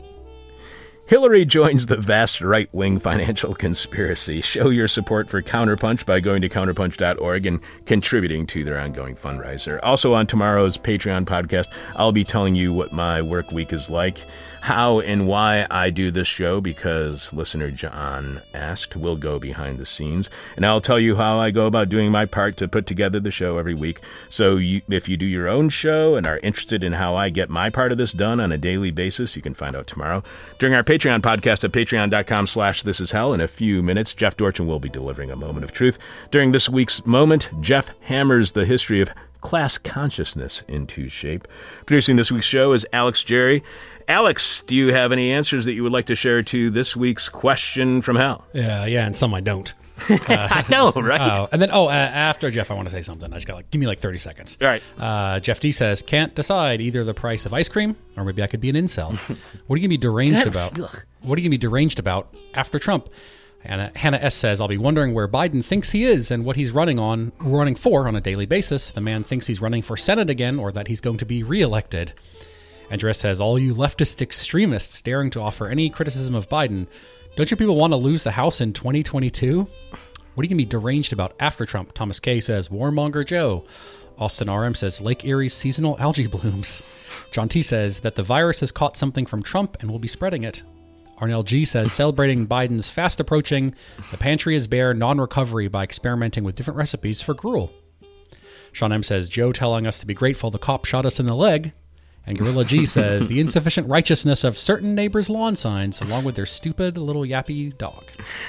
Hillary joins the vast right wing financial conspiracy. Show your support for Counterpunch by going to counterpunch.org and contributing to their ongoing fundraiser. Also, on tomorrow's Patreon podcast, I'll be telling you what my work week is like how and why I do this show because listener John asked. We'll go behind the scenes, and I'll tell you how I go about doing my part to put together the show every week. So you, if you do your own show and are interested in how I get my part of this done on a daily basis, you can find out tomorrow during our Patreon podcast at patreon.com slash this is hell. In a few minutes, Jeff Dorchen will be delivering a moment of truth. During this week's moment, Jeff hammers the history of class consciousness into shape. Producing this week's show is Alex Jerry. Alex, do you have any answers that you would like to share to this week's question from hell? Yeah, yeah, and some I don't. *laughs* Uh, I know, right? Oh, and then, oh, uh, after Jeff, I want to say something. I just got like, give me like 30 seconds. All right. Uh, Jeff D says, can't decide either the price of ice cream or maybe I could be an incel. *laughs* what are you going to be deranged about? What are you going to be deranged about after Trump? And Hannah S says, I'll be wondering where Biden thinks he is and what he's running on, running for on a daily basis. The man thinks he's running for Senate again or that he's going to be reelected. Andres says, All you leftist extremists daring to offer any criticism of Biden, don't you people want to lose the House in 2022? What are you going to be deranged about after Trump? Thomas K says, Warmonger Joe. Austin RM says, Lake Erie's seasonal algae blooms. John T says that the virus has caught something from Trump and will be spreading it. Arnell G says, *laughs* celebrating Biden's fast approaching, the pantry is bare non recovery by experimenting with different recipes for gruel. Sean M says, Joe telling us to be grateful the cop shot us in the leg. And Gorilla G *laughs* says the insufficient righteousness of certain neighbors' lawn signs, along with their stupid little yappy dog.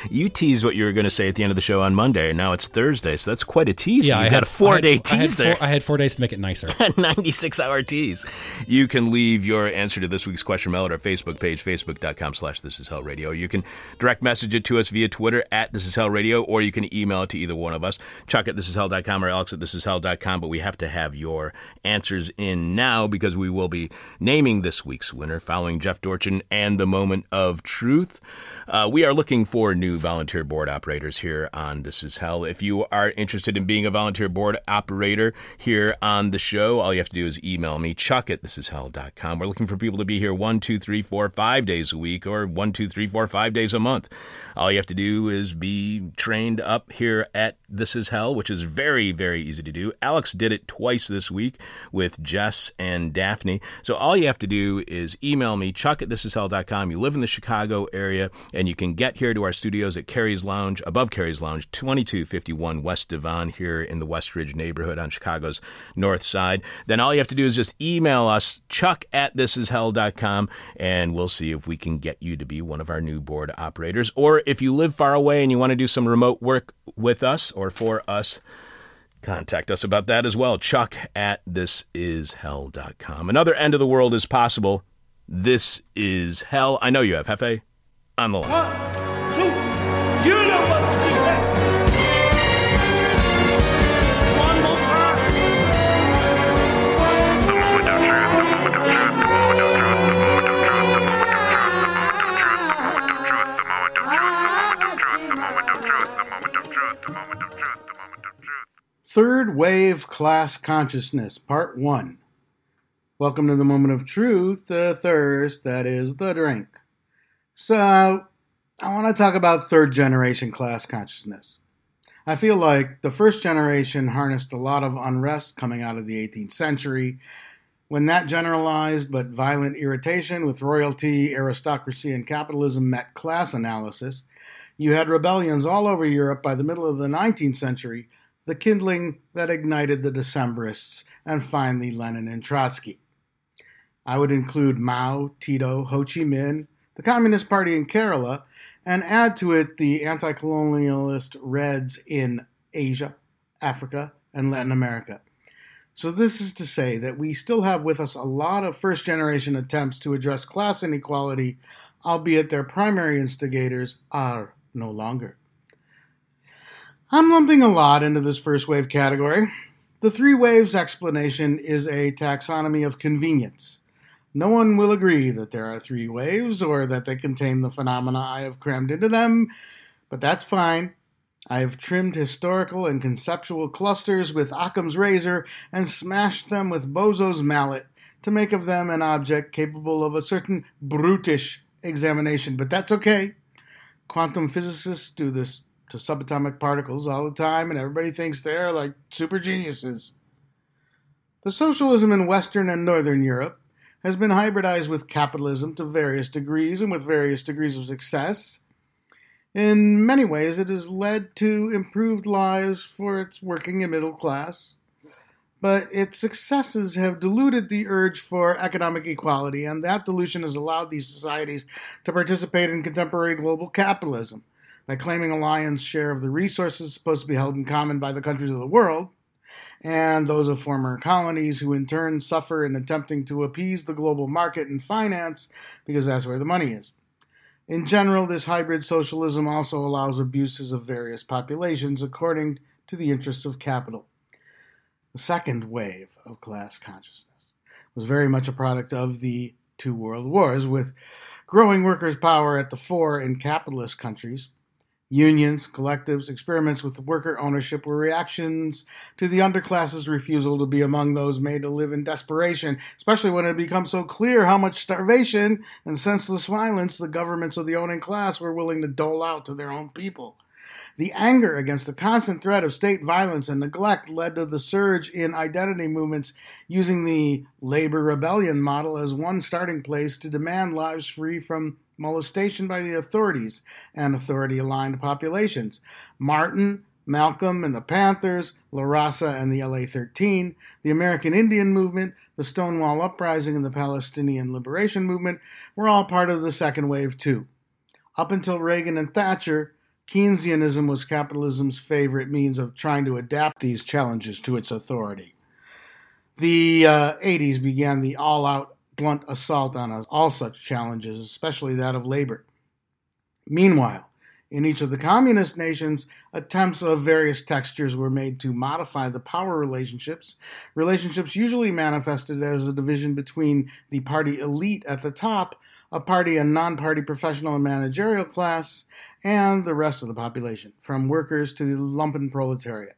You teased what you were going to say at the end of the show on Monday, and now it's Thursday, so that's quite a tease. Yeah, you I had a four-day tease I there. Four, I had four days to make it nicer. *laughs* Ninety-six-hour tease. You can leave your answer to this week's question mail at our Facebook page, facebook.com/slash This Is Hell Radio. You can direct message it to us via Twitter at This Is Hell Radio, or you can email it to either one of us, Chuck at thisishell.com or Alex at thisishell.com. But we have to have your answers in now because we will will be naming this week's winner following Jeff Dorchen and the moment of truth. Uh, we are looking for new volunteer board operators here on This Is Hell. If you are interested in being a volunteer board operator here on the show, all you have to do is email me, chuck at thisishell.com. We're looking for people to be here one, two, three, four, five days a week or one, two, three, four, five days a month. All you have to do is be trained up here at This Is Hell, which is very, very easy to do. Alex did it twice this week with Jess and Daphne So all you have to do is email me, chuck at thisishell.com. You live in the Chicago area, and you can get here to our studios at Carrie's Lounge, above Carrie's Lounge, 2251 West Devon here in the Westridge neighborhood on Chicago's north side. Then all you have to do is just email us, chuck at thisishell.com, and we'll see if we can get you to be one of our new board operators. Or if you live far away and you want to do some remote work with us or for us, contact us about that as well. Chuck at thisishell.com. Another end of the world is possible. This is hell. I know you have. Hefe, on the line. One, two, you know what to do. One more time. Third Wave Class Consciousness, Part 1. Welcome to the Moment of Truth, the thirst that is the drink. So, I want to talk about third generation class consciousness. I feel like the first generation harnessed a lot of unrest coming out of the 18th century. When that generalized but violent irritation with royalty, aristocracy, and capitalism met class analysis, you had rebellions all over Europe by the middle of the 19th century the kindling that ignited the Decembrists, and finally Lenin and Trotsky. I would include Mao, Tito, Ho Chi Minh, the Communist Party in Kerala, and add to it the anti colonialist Reds in Asia, Africa, and Latin America. So, this is to say that we still have with us a lot of first generation attempts to address class inequality, albeit their primary instigators are no longer. I'm lumping a lot into this first wave category. The three waves explanation is a taxonomy of convenience. No one will agree that there are three waves or that they contain the phenomena I have crammed into them, but that's fine. I have trimmed historical and conceptual clusters with Occam's razor and smashed them with Bozo's mallet to make of them an object capable of a certain brutish examination, but that's okay. Quantum physicists do this to subatomic particles all the time, and everybody thinks they're like super geniuses. The socialism in Western and Northern Europe has been hybridized with capitalism to various degrees and with various degrees of success. In many ways, it has led to improved lives for its working and middle class, but its successes have diluted the urge for economic equality, and that dilution has allowed these societies to participate in contemporary global capitalism by claiming a lion's share of the resources supposed to be held in common by the countries of the world, and those of former colonies who in turn suffer in attempting to appease the global market and finance because that's where the money is. In general, this hybrid socialism also allows abuses of various populations according to the interests of capital. The second wave of class consciousness was very much a product of the two world wars, with growing workers' power at the fore in capitalist countries Unions, collectives, experiments with worker ownership were reactions to the underclass's refusal to be among those made to live in desperation, especially when it becomes so clear how much starvation and senseless violence the governments of the owning class were willing to dole out to their own people. The anger against the constant threat of state violence and neglect led to the surge in identity movements using the labor rebellion model as one starting place to demand lives free from molestation by the authorities and authority aligned populations. Martin, Malcolm and the Panthers, La Raza and the LA 13, the American Indian Movement, the Stonewall Uprising, and the Palestinian Liberation Movement were all part of the second wave, too. Up until Reagan and Thatcher, Keynesianism was capitalism's favorite means of trying to adapt these challenges to its authority. The uh, 80s began the all out blunt assault on us, all such challenges, especially that of labor. Meanwhile, in each of the communist nations, attempts of various textures were made to modify the power relationships, relationships usually manifested as a division between the party elite at the top, a party and non party professional and managerial class, and the rest of the population, from workers to the lumpen proletariat.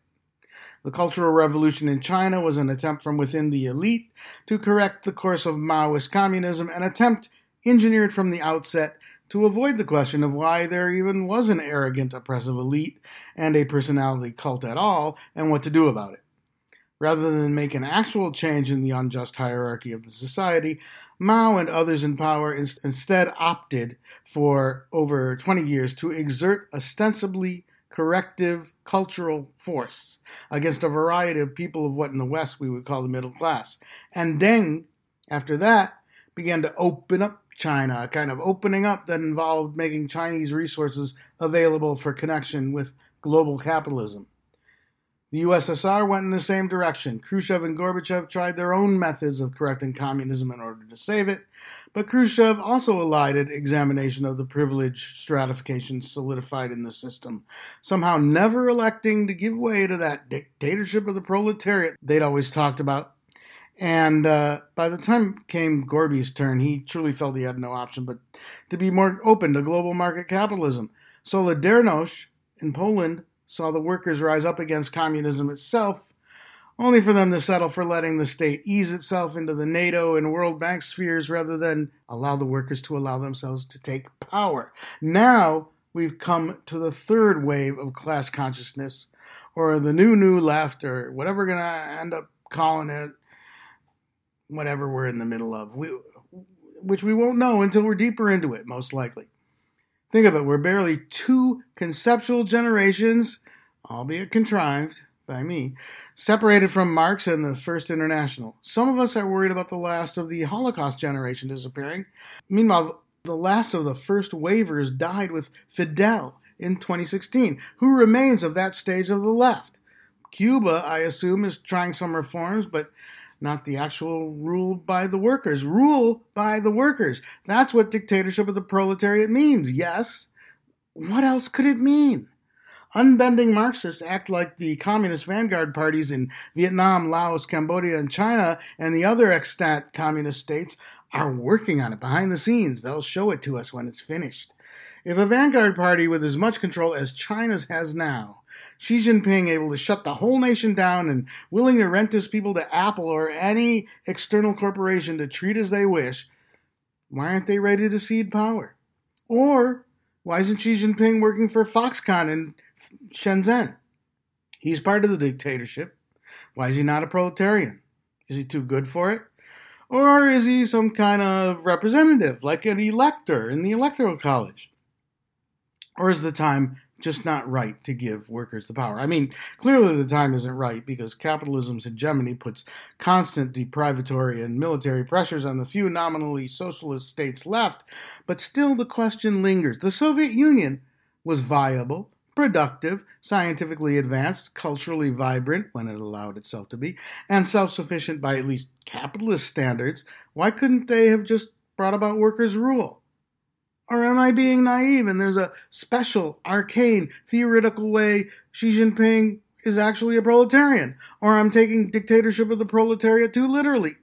The Cultural Revolution in China was an attempt from within the elite to correct the course of Maoist communism, an attempt engineered from the outset to avoid the question of why there even was an arrogant, oppressive elite and a personality cult at all, and what to do about it. Rather than make an actual change in the unjust hierarchy of the society, Mao and others in power instead opted for over 20 years to exert ostensibly corrective cultural force against a variety of people of what in the West we would call the middle class. And Deng, after that, began to open up China, a kind of opening up that involved making Chinese resources available for connection with global capitalism. The USSR went in the same direction. Khrushchev and Gorbachev tried their own methods of correcting communism in order to save it, but Khrushchev also elided examination of the privilege stratification solidified in the system, somehow never electing to give way to that dictatorship of the proletariat they'd always talked about. And uh, by the time came Gorby's turn, he truly felt he had no option but to be more open to global market capitalism. Solidarność in Poland saw the workers rise up against communism itself, only for them to settle for letting the state ease itself into the NATO and World Bank spheres rather than allow the workers to allow themselves to take power. Now we've come to the third wave of class consciousness, or the new new left, or whatever we're going to end up calling it, whatever we're in the middle of, we, which we won't know until we're deeper into it, most likely. Think of it, we're barely two conceptual generations, albeit contrived by me, separated from Marx and the First International. Some of us are worried about the last of the Holocaust generation disappearing. Meanwhile, the last of the first waivers died with Fidel in 2016. Who remains of that stage of the left? Cuba, I assume, is trying some reforms, but not the actual rule by the workers. Rule by the workers. That's what dictatorship of the proletariat means, yes. What else could it mean? Unbending Marxists act like the communist vanguard parties in Vietnam, Laos, Cambodia, and China, and the other extant communist states are working on it behind the scenes. They'll show it to us when it's finished. If a vanguard party with as much control as China's has now Xi Jinping able to shut the whole nation down and willing to rent his people to Apple or any external corporation to treat as they wish, why aren't they ready to cede power? Or why isn't Xi Jinping working for Foxconn in Shenzhen? He's part of the dictatorship. Why is he not a proletarian? Is he too good for it? Or is he some kind of representative, like an elector in the electoral college? Or is the time just not right to give workers the power. I mean, clearly the time isn't right because capitalism's hegemony puts constant deprivatory and military pressures on the few nominally socialist states left, but still the question lingers. The Soviet Union was viable, productive, scientifically advanced, culturally vibrant when it allowed itself to be, and self sufficient by at least capitalist standards. Why couldn't they have just brought about workers' rule? Or am I being naive and there's a special, arcane, theoretical way Xi Jinping is actually a proletarian? Or I'm taking dictatorship of the proletariat too literally?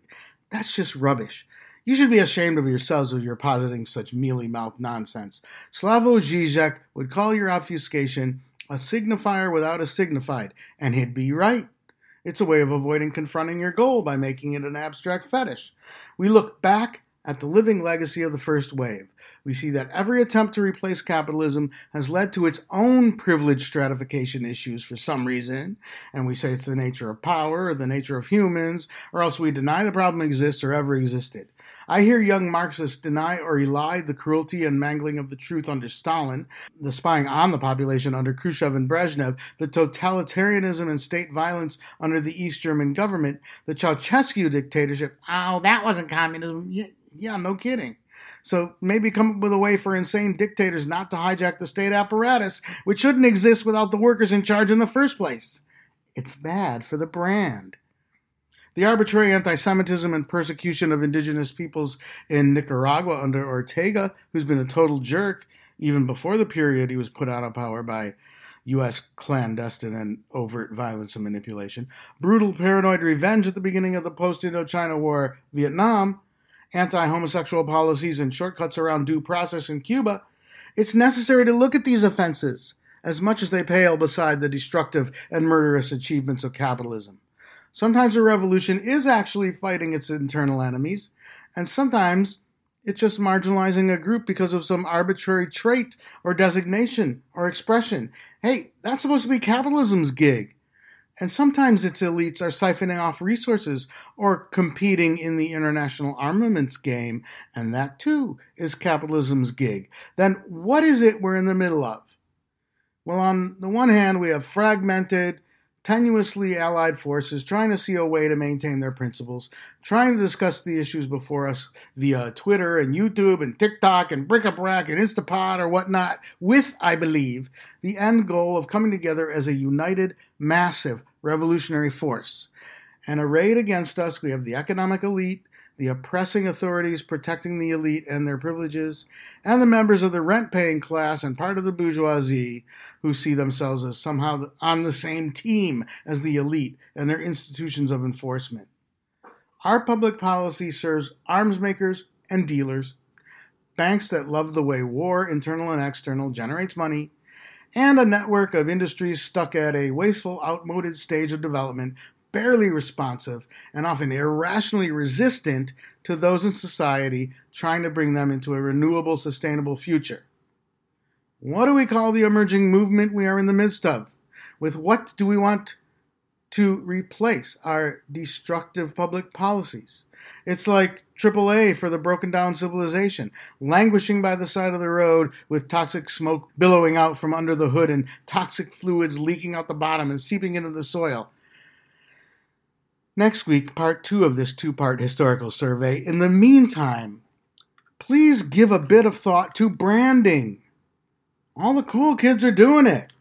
That's just rubbish. You should be ashamed of yourselves if you're positing such mealy mouthed nonsense. Slavoj Žižek would call your obfuscation a signifier without a signified, and he'd be right. It's a way of avoiding confronting your goal by making it an abstract fetish. We look back at the living legacy of the first wave we see that every attempt to replace capitalism has led to its own privilege stratification issues for some reason, and we say it's the nature of power or the nature of humans, or else we deny the problem exists or ever existed. I hear young Marxists deny or elide the cruelty and mangling of the truth under Stalin, the spying on the population under Khrushchev and Brezhnev, the totalitarianism and state violence under the East German government, the Ceausescu dictatorship. Oh, that wasn't communism. Yeah, yeah no kidding. So maybe come up with a way for insane dictators not to hijack the state apparatus, which shouldn't exist without the workers in charge in the first place. It's bad for the brand. The arbitrary anti Semitism and persecution of indigenous peoples in Nicaragua under Ortega, who's been a total jerk even before the period he was put out of power by U.S. clandestine and overt violence and manipulation, brutal paranoid revenge at the beginning of the post Indochina War, Vietnam, anti homosexual policies and shortcuts around due process in Cuba, it's necessary to look at these offenses as much as they pale beside the destructive and murderous achievements of capitalism. Sometimes a revolution is actually fighting its internal enemies, and sometimes it's just marginalizing a group because of some arbitrary trait or designation or expression. Hey, that's supposed to be capitalism's gig. And sometimes its elites are siphoning off resources or competing in the international armaments game, and that too is capitalism's gig. Then what is it we're in the middle of? Well, on the one hand, we have fragmented, tenuously allied forces trying to see a way to maintain their principles, trying to discuss the issues before us via Twitter and YouTube and TikTok and Brick-a-Brack and Instapod or whatnot, with, I believe, the end goal of coming together as a united, massive, revolutionary force. And arrayed against us, we have the economic elite, the oppressing authorities protecting the elite and their privileges, and the members of the rent paying class and part of the bourgeoisie who see themselves as somehow on the same team as the elite and their institutions of enforcement. Our public policy serves arms makers and dealers, banks that love the way war, internal and external, generates money, and a network of industries stuck at a wasteful, outmoded stage of development barely responsive, and often irrationally resistant to those in society trying to bring them into a renewable, sustainable future. What do we call the emerging movement we are in the midst of? With what do we want to replace our destructive public policies? It's like AAA for the broken down civilization, languishing by the side of the road with toxic smoke billowing out from under the hood and toxic fluids leaking out the bottom and seeping into the soil. Next week, part two of this two part historical survey. In the meantime, please give a bit of thought to branding. All the cool kids are doing it.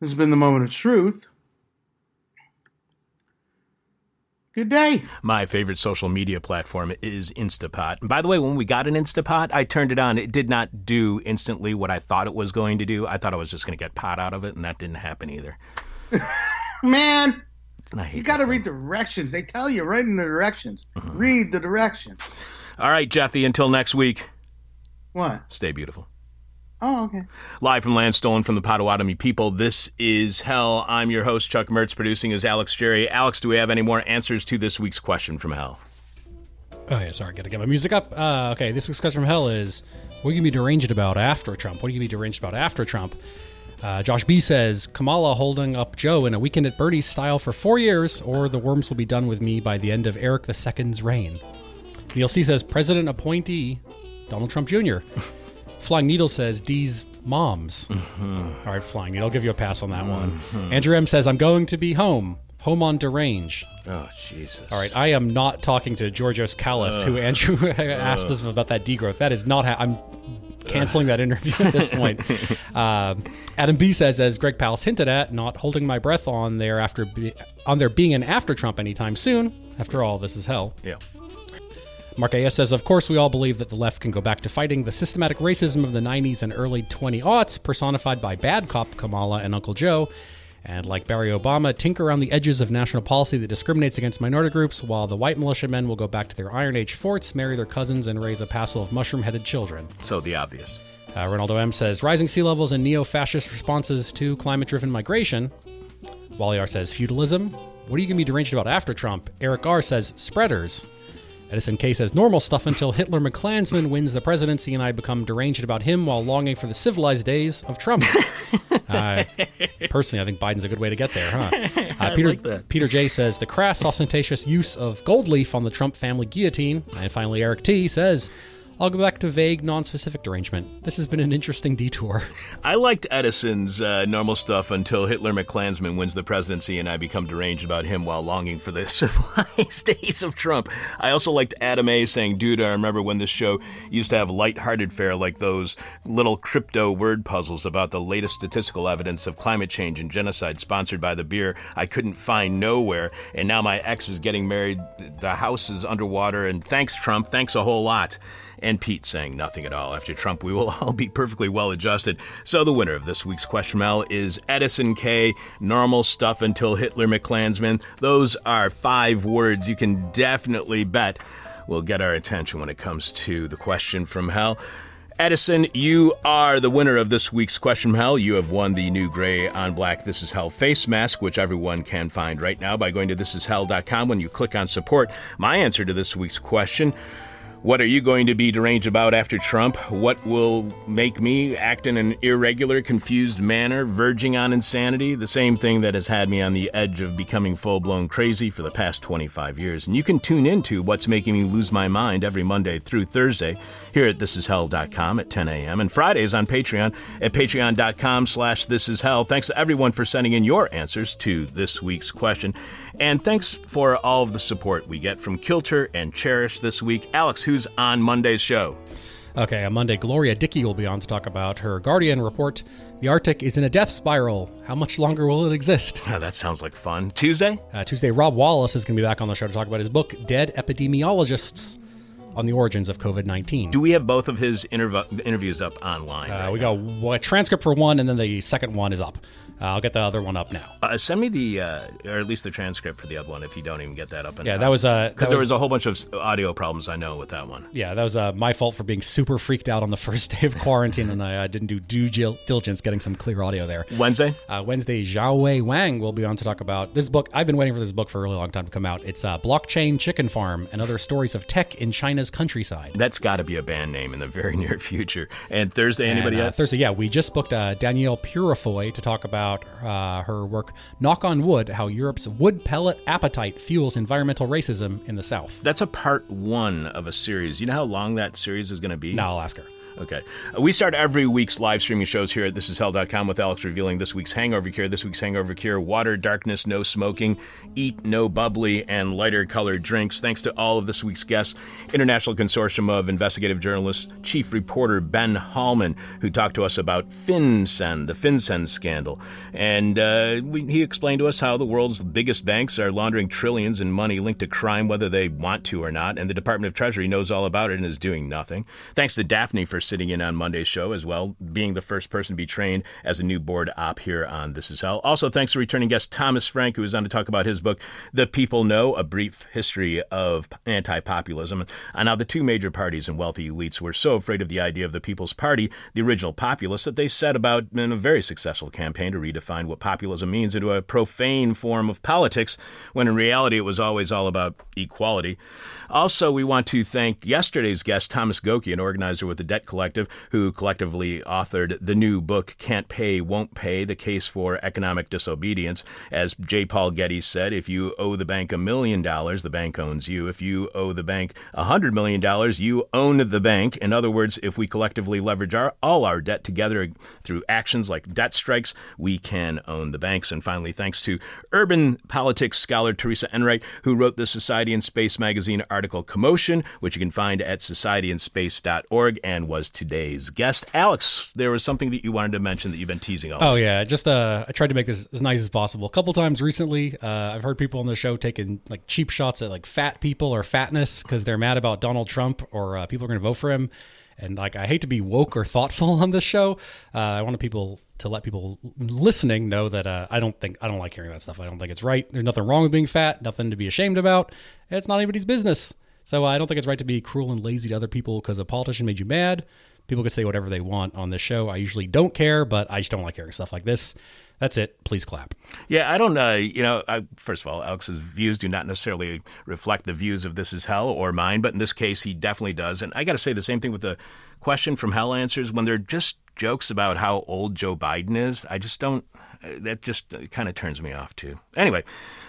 This has been the moment of truth. Good day. My favorite social media platform is Instapot. And by the way, when we got an Instapot, I turned it on. It did not do instantly what I thought it was going to do. I thought I was just going to get pot out of it, and that didn't happen either. *laughs* Man, And I hate you got to read thing. directions. They tell you right in the directions. Mm-hmm. Read the directions. All right, Jeffy, until next week, What? stay beautiful. Oh, okay. Live from land stolen from the Potawatomi people, this is Hell. I'm your host, Chuck Mertz. Producing is Alex Jerry. Alex, do we have any more answers to this week's question from Hell? Oh yeah, sorry, gotta get my music up. Uh, okay, this week's question from hell is: What are you gonna be deranged about after Trump? What are you gonna be deranged about after Trump? Uh, Josh B says Kamala holding up Joe in a weekend at Bernie's style for four years, or the worms will be done with me by the end of Eric II's reign. Neil C says President appointee Donald Trump Jr. Flying Needle says D's moms. All right, Flying Needle, I'll give you a pass on that one. Andrew M says I'm going to be home, home on derange. Oh, Jesus. All right, I am not talking to Georgios Kallis, who Andrew *laughs* asked us about that degrowth. That is not. Ha- I'm canceling that interview at this *laughs* point. um, Adam B says, as Greg Palast hinted at, not holding my breath on there after be- on there being an after Trump anytime soon. After all, this is hell. Yeah. Mark A.S. says, Of course, we all believe that the left can go back to fighting the systematic racism of the 90s and early 20 aughts, personified by bad cop Kamala and Uncle Joe, and like Barry Obama, tinker around the edges of national policy that discriminates against minority groups, while the white militiamen will go back to their Iron Age forts, marry their cousins, and raise a passel of mushroom headed children. So the obvious. Uh, Ronaldo M says, Rising sea levels and neo fascist responses to climate driven migration. Wally R says, Feudalism. What are you going to be deranged about after Trump? Eric R says, Spreaders. Edison K says, Normal stuff until Hitler McClansman wins the presidency and I become deranged about him while longing for the civilized days of Trump. *laughs* uh, personally, I think Biden's a good way to get there, huh? *laughs* Uh, Peter, Peter J says, The crass, ostentatious use of gold leaf on the Trump family guillotine. And finally, Eric T says, I'll go back to vague, non-specific derangement. This has been an interesting detour. I liked Edison's uh, normal stuff until Hitler McClansman wins the presidency and I become deranged about him while longing for the *laughs* civilized days of Trump. I also liked Adam A saying, dude, I remember when this show used to have light-hearted fare like those little crypto word puzzles about the latest statistical evidence of climate change and genocide sponsored by the beer I couldn't find nowhere. And now my ex is getting married, the house is underwater, and thanks, Trump, thanks a whole lot and Pete saying nothing at all. After Trump, we will *laughs* all be perfectly well adjusted. So the winner of this week's question mail is Edison K. Normal stuff until Hitler McClansman. Those are five words you can definitely bet will get our attention when it comes to the question from hell. Edison, you are the winner of this week's Question from Hell. You have won the new gray on black This Is Hell face mask, which everyone can find right now by going to thisishell.com when you click on support. My answer to this week's question What are you going to be deranged about after Trump? What will make me act in an irregular, confused manner, verging on insanity? The same thing that has had me on the edge of becoming full blown crazy for the past 25 years. And you can tune into What's Making Me Lose My Mind every Monday through Thursday here at thisishell.com at 10 a.m. and Fridays on Patreon at patreon.com slash thisishell. Thanks to everyone for sending in your answers to this week's question. And thanks for all of the support we get from Kilter and Cherish this week. Alex, who's on Monday's show? Okay, on Monday, Gloria Dickie will be on to talk about her Guardian report. The Arctic is in a death spiral. How much longer will it exist? Oh, that sounds like fun. Tuesday? Uh, Tuesday, Rob Wallace is going to be back on the show to talk about his book, Dead Epidemiologists on the Origins of COVID 19. Do we have both of his interv- interviews up online? Uh, right we now? got a transcript for one, and then the second one is up. Uh, I'll get the other one up now. Uh, send me the, uh, or at least the transcript for the other one if you don't even get that up. in Yeah, time. that was uh, Because there was a whole bunch of audio problems I know with that one. yeah, that was uh, my fault for being super freaked out on the *laughs* first day of quarantine, and I uh, didn't do due diligence getting some clear audio there. Wednesday? Uh, Wednesday, Xiaowei Wang will be on to talk about this book. I've been waiting for this book for a really long time to come out. It's uh, Blockchain Chicken Farm and Other Stories of Tech in China's Countryside. That's got to be a band name in the very *laughs* near future. And Thursday, anybody And, uh, else? Thursday, yeah, we just booked uh, Danielle Purifoy to talk about uh, her work, Knock on Wood How Europe's Wood Pellet Appetite Fuels Environmental Racism in the South. That's a part one of a series. You know how long that series is going to be? Now I'll ask her. Okay. Uh, We start every week's live streaming shows here at thisishell.com with Alex revealing this week's hangover cure. This week's hangover cure water, darkness, no smoking, eat no bubbly, and lighter colored drinks. Thanks to all of this week's guests International Consortium of Investigative Journalists, Chief Reporter Ben Hallman, who talked to us about FinCEN, the FinCEN scandal. And uh, we, he explained to us how the world's biggest banks are laundering trillions in money linked to crime, whether they want to or not. And the Department of Treasury knows all about it and is doing nothing. Thanks to Daphne for sitting in on Monday's show as well, being the first person to be trained as a new board op here on This Is Hell. Also, thanks to returning guest Thomas Frank, who is on to talk about his book, The People Know A Brief History of Anti Populism. And how the two major parties and wealthy elites were so afraid of the idea of the People's Party, the original populists, that they set about in a very successful campaign to redefine what populism means into a profane form of politics, when in reality it was always all about equality. Also, we want to thank yesterday's guest, Thomas Gokey, an organizer with the Debt Collective, who collectively authored the new book, Can't Pay, Won't Pay The Case for Economic Disobedience. As J. Paul Getty said, if you owe the bank a million dollars, the bank owns you. If you owe the bank a hundred million dollars, you own the bank. In other words, if we collectively leverage our, all our debt together through actions like debt strikes, we can own the banks. And finally, thanks to urban politics scholar Teresa Enright, who wrote the Society and Space magazine article Commotion, which you can find at societyandspace.org and was today's guest. Alex, there was something that you wanted to mention that you've been teasing all Oh yeah, just uh, I tried to make this as nice as possible. A couple times recently, uh, I've heard people on the show taking like cheap shots at like fat people or fatness because they're mad about Donald Trump or uh, people are going to vote for him. And like, I hate to be woke or thoughtful *laughs* on this show. Uh, I wanted people to let people listening know that uh, I don't think I don't like hearing that stuff. I don't think it's right. There's nothing wrong with being fat. Nothing to be ashamed about. It's not anybody's business. So uh, I don't think it's right to be cruel and lazy to other people because a politician made you mad. People can say whatever they want on this show. I usually don't care, but I just don't like hearing stuff like this. That's it. Please clap. Yeah, I don't know. You know, I, first of all, Alex's views do not necessarily reflect the views of This Is Hell or mine, but in this case, he definitely does. And I got to say the same thing with the question from Hell Answers when they're just jokes about how old Joe Biden is. I just don't. That just kind of turns me off too. Anyway,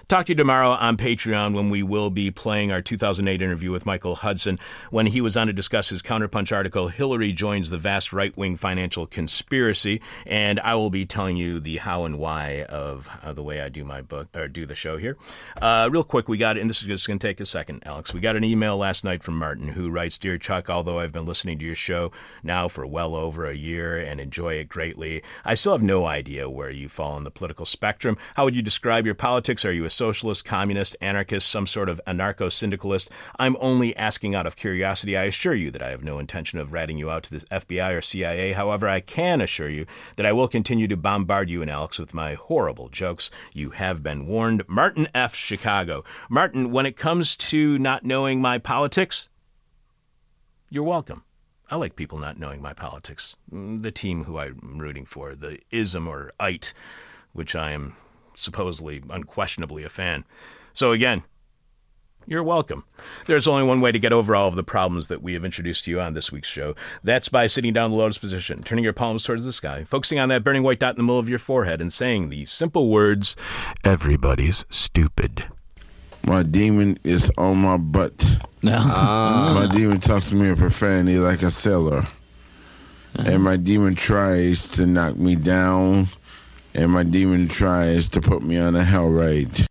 talk to you tomorrow on Patreon when we will be playing our 2008 interview with Michael Hudson when he was on to discuss his counterpunch article, Hillary Joins the Vast Right Wing Financial Conspiracy. And I will be telling you the how and why of uh, the way I do my book or do the show here. Uh, real quick, we got, and this is just going to take a second, Alex. We got an email last night from Martin who writes Dear Chuck, although I've been listening to your show now for well over a year and enjoy it greatly, I still have no idea where you fall on the political spectrum. How would you describe your politics? Are you a socialist, communist, anarchist, some sort of anarcho syndicalist? I'm only asking out of curiosity. I assure you that I have no intention of ratting you out to the FBI or CIA. However, I can assure you that I will continue to bombard you and Alex with my horrible jokes. You have been warned. Martin F. Chicago. Martin, when it comes to not knowing my politics, you're welcome. I like people not knowing my politics. Mm, The team who I'm rooting for, the ism or it, which I am supposedly, unquestionably a fan. So again, You're welcome. There's only one way to get over all of the problems that we have introduced to you on this week's show. That's by sitting down in the lotus position, turning your palms towards the sky, focusing on that burning white dot in the middle of your forehead, and saying the simple words Everybody's stupid. My demon is on my butt. Ah. *laughs* My demon talks to me in profanity like a sailor. And my demon tries to knock me down. And my demon tries to put me on a hell ride.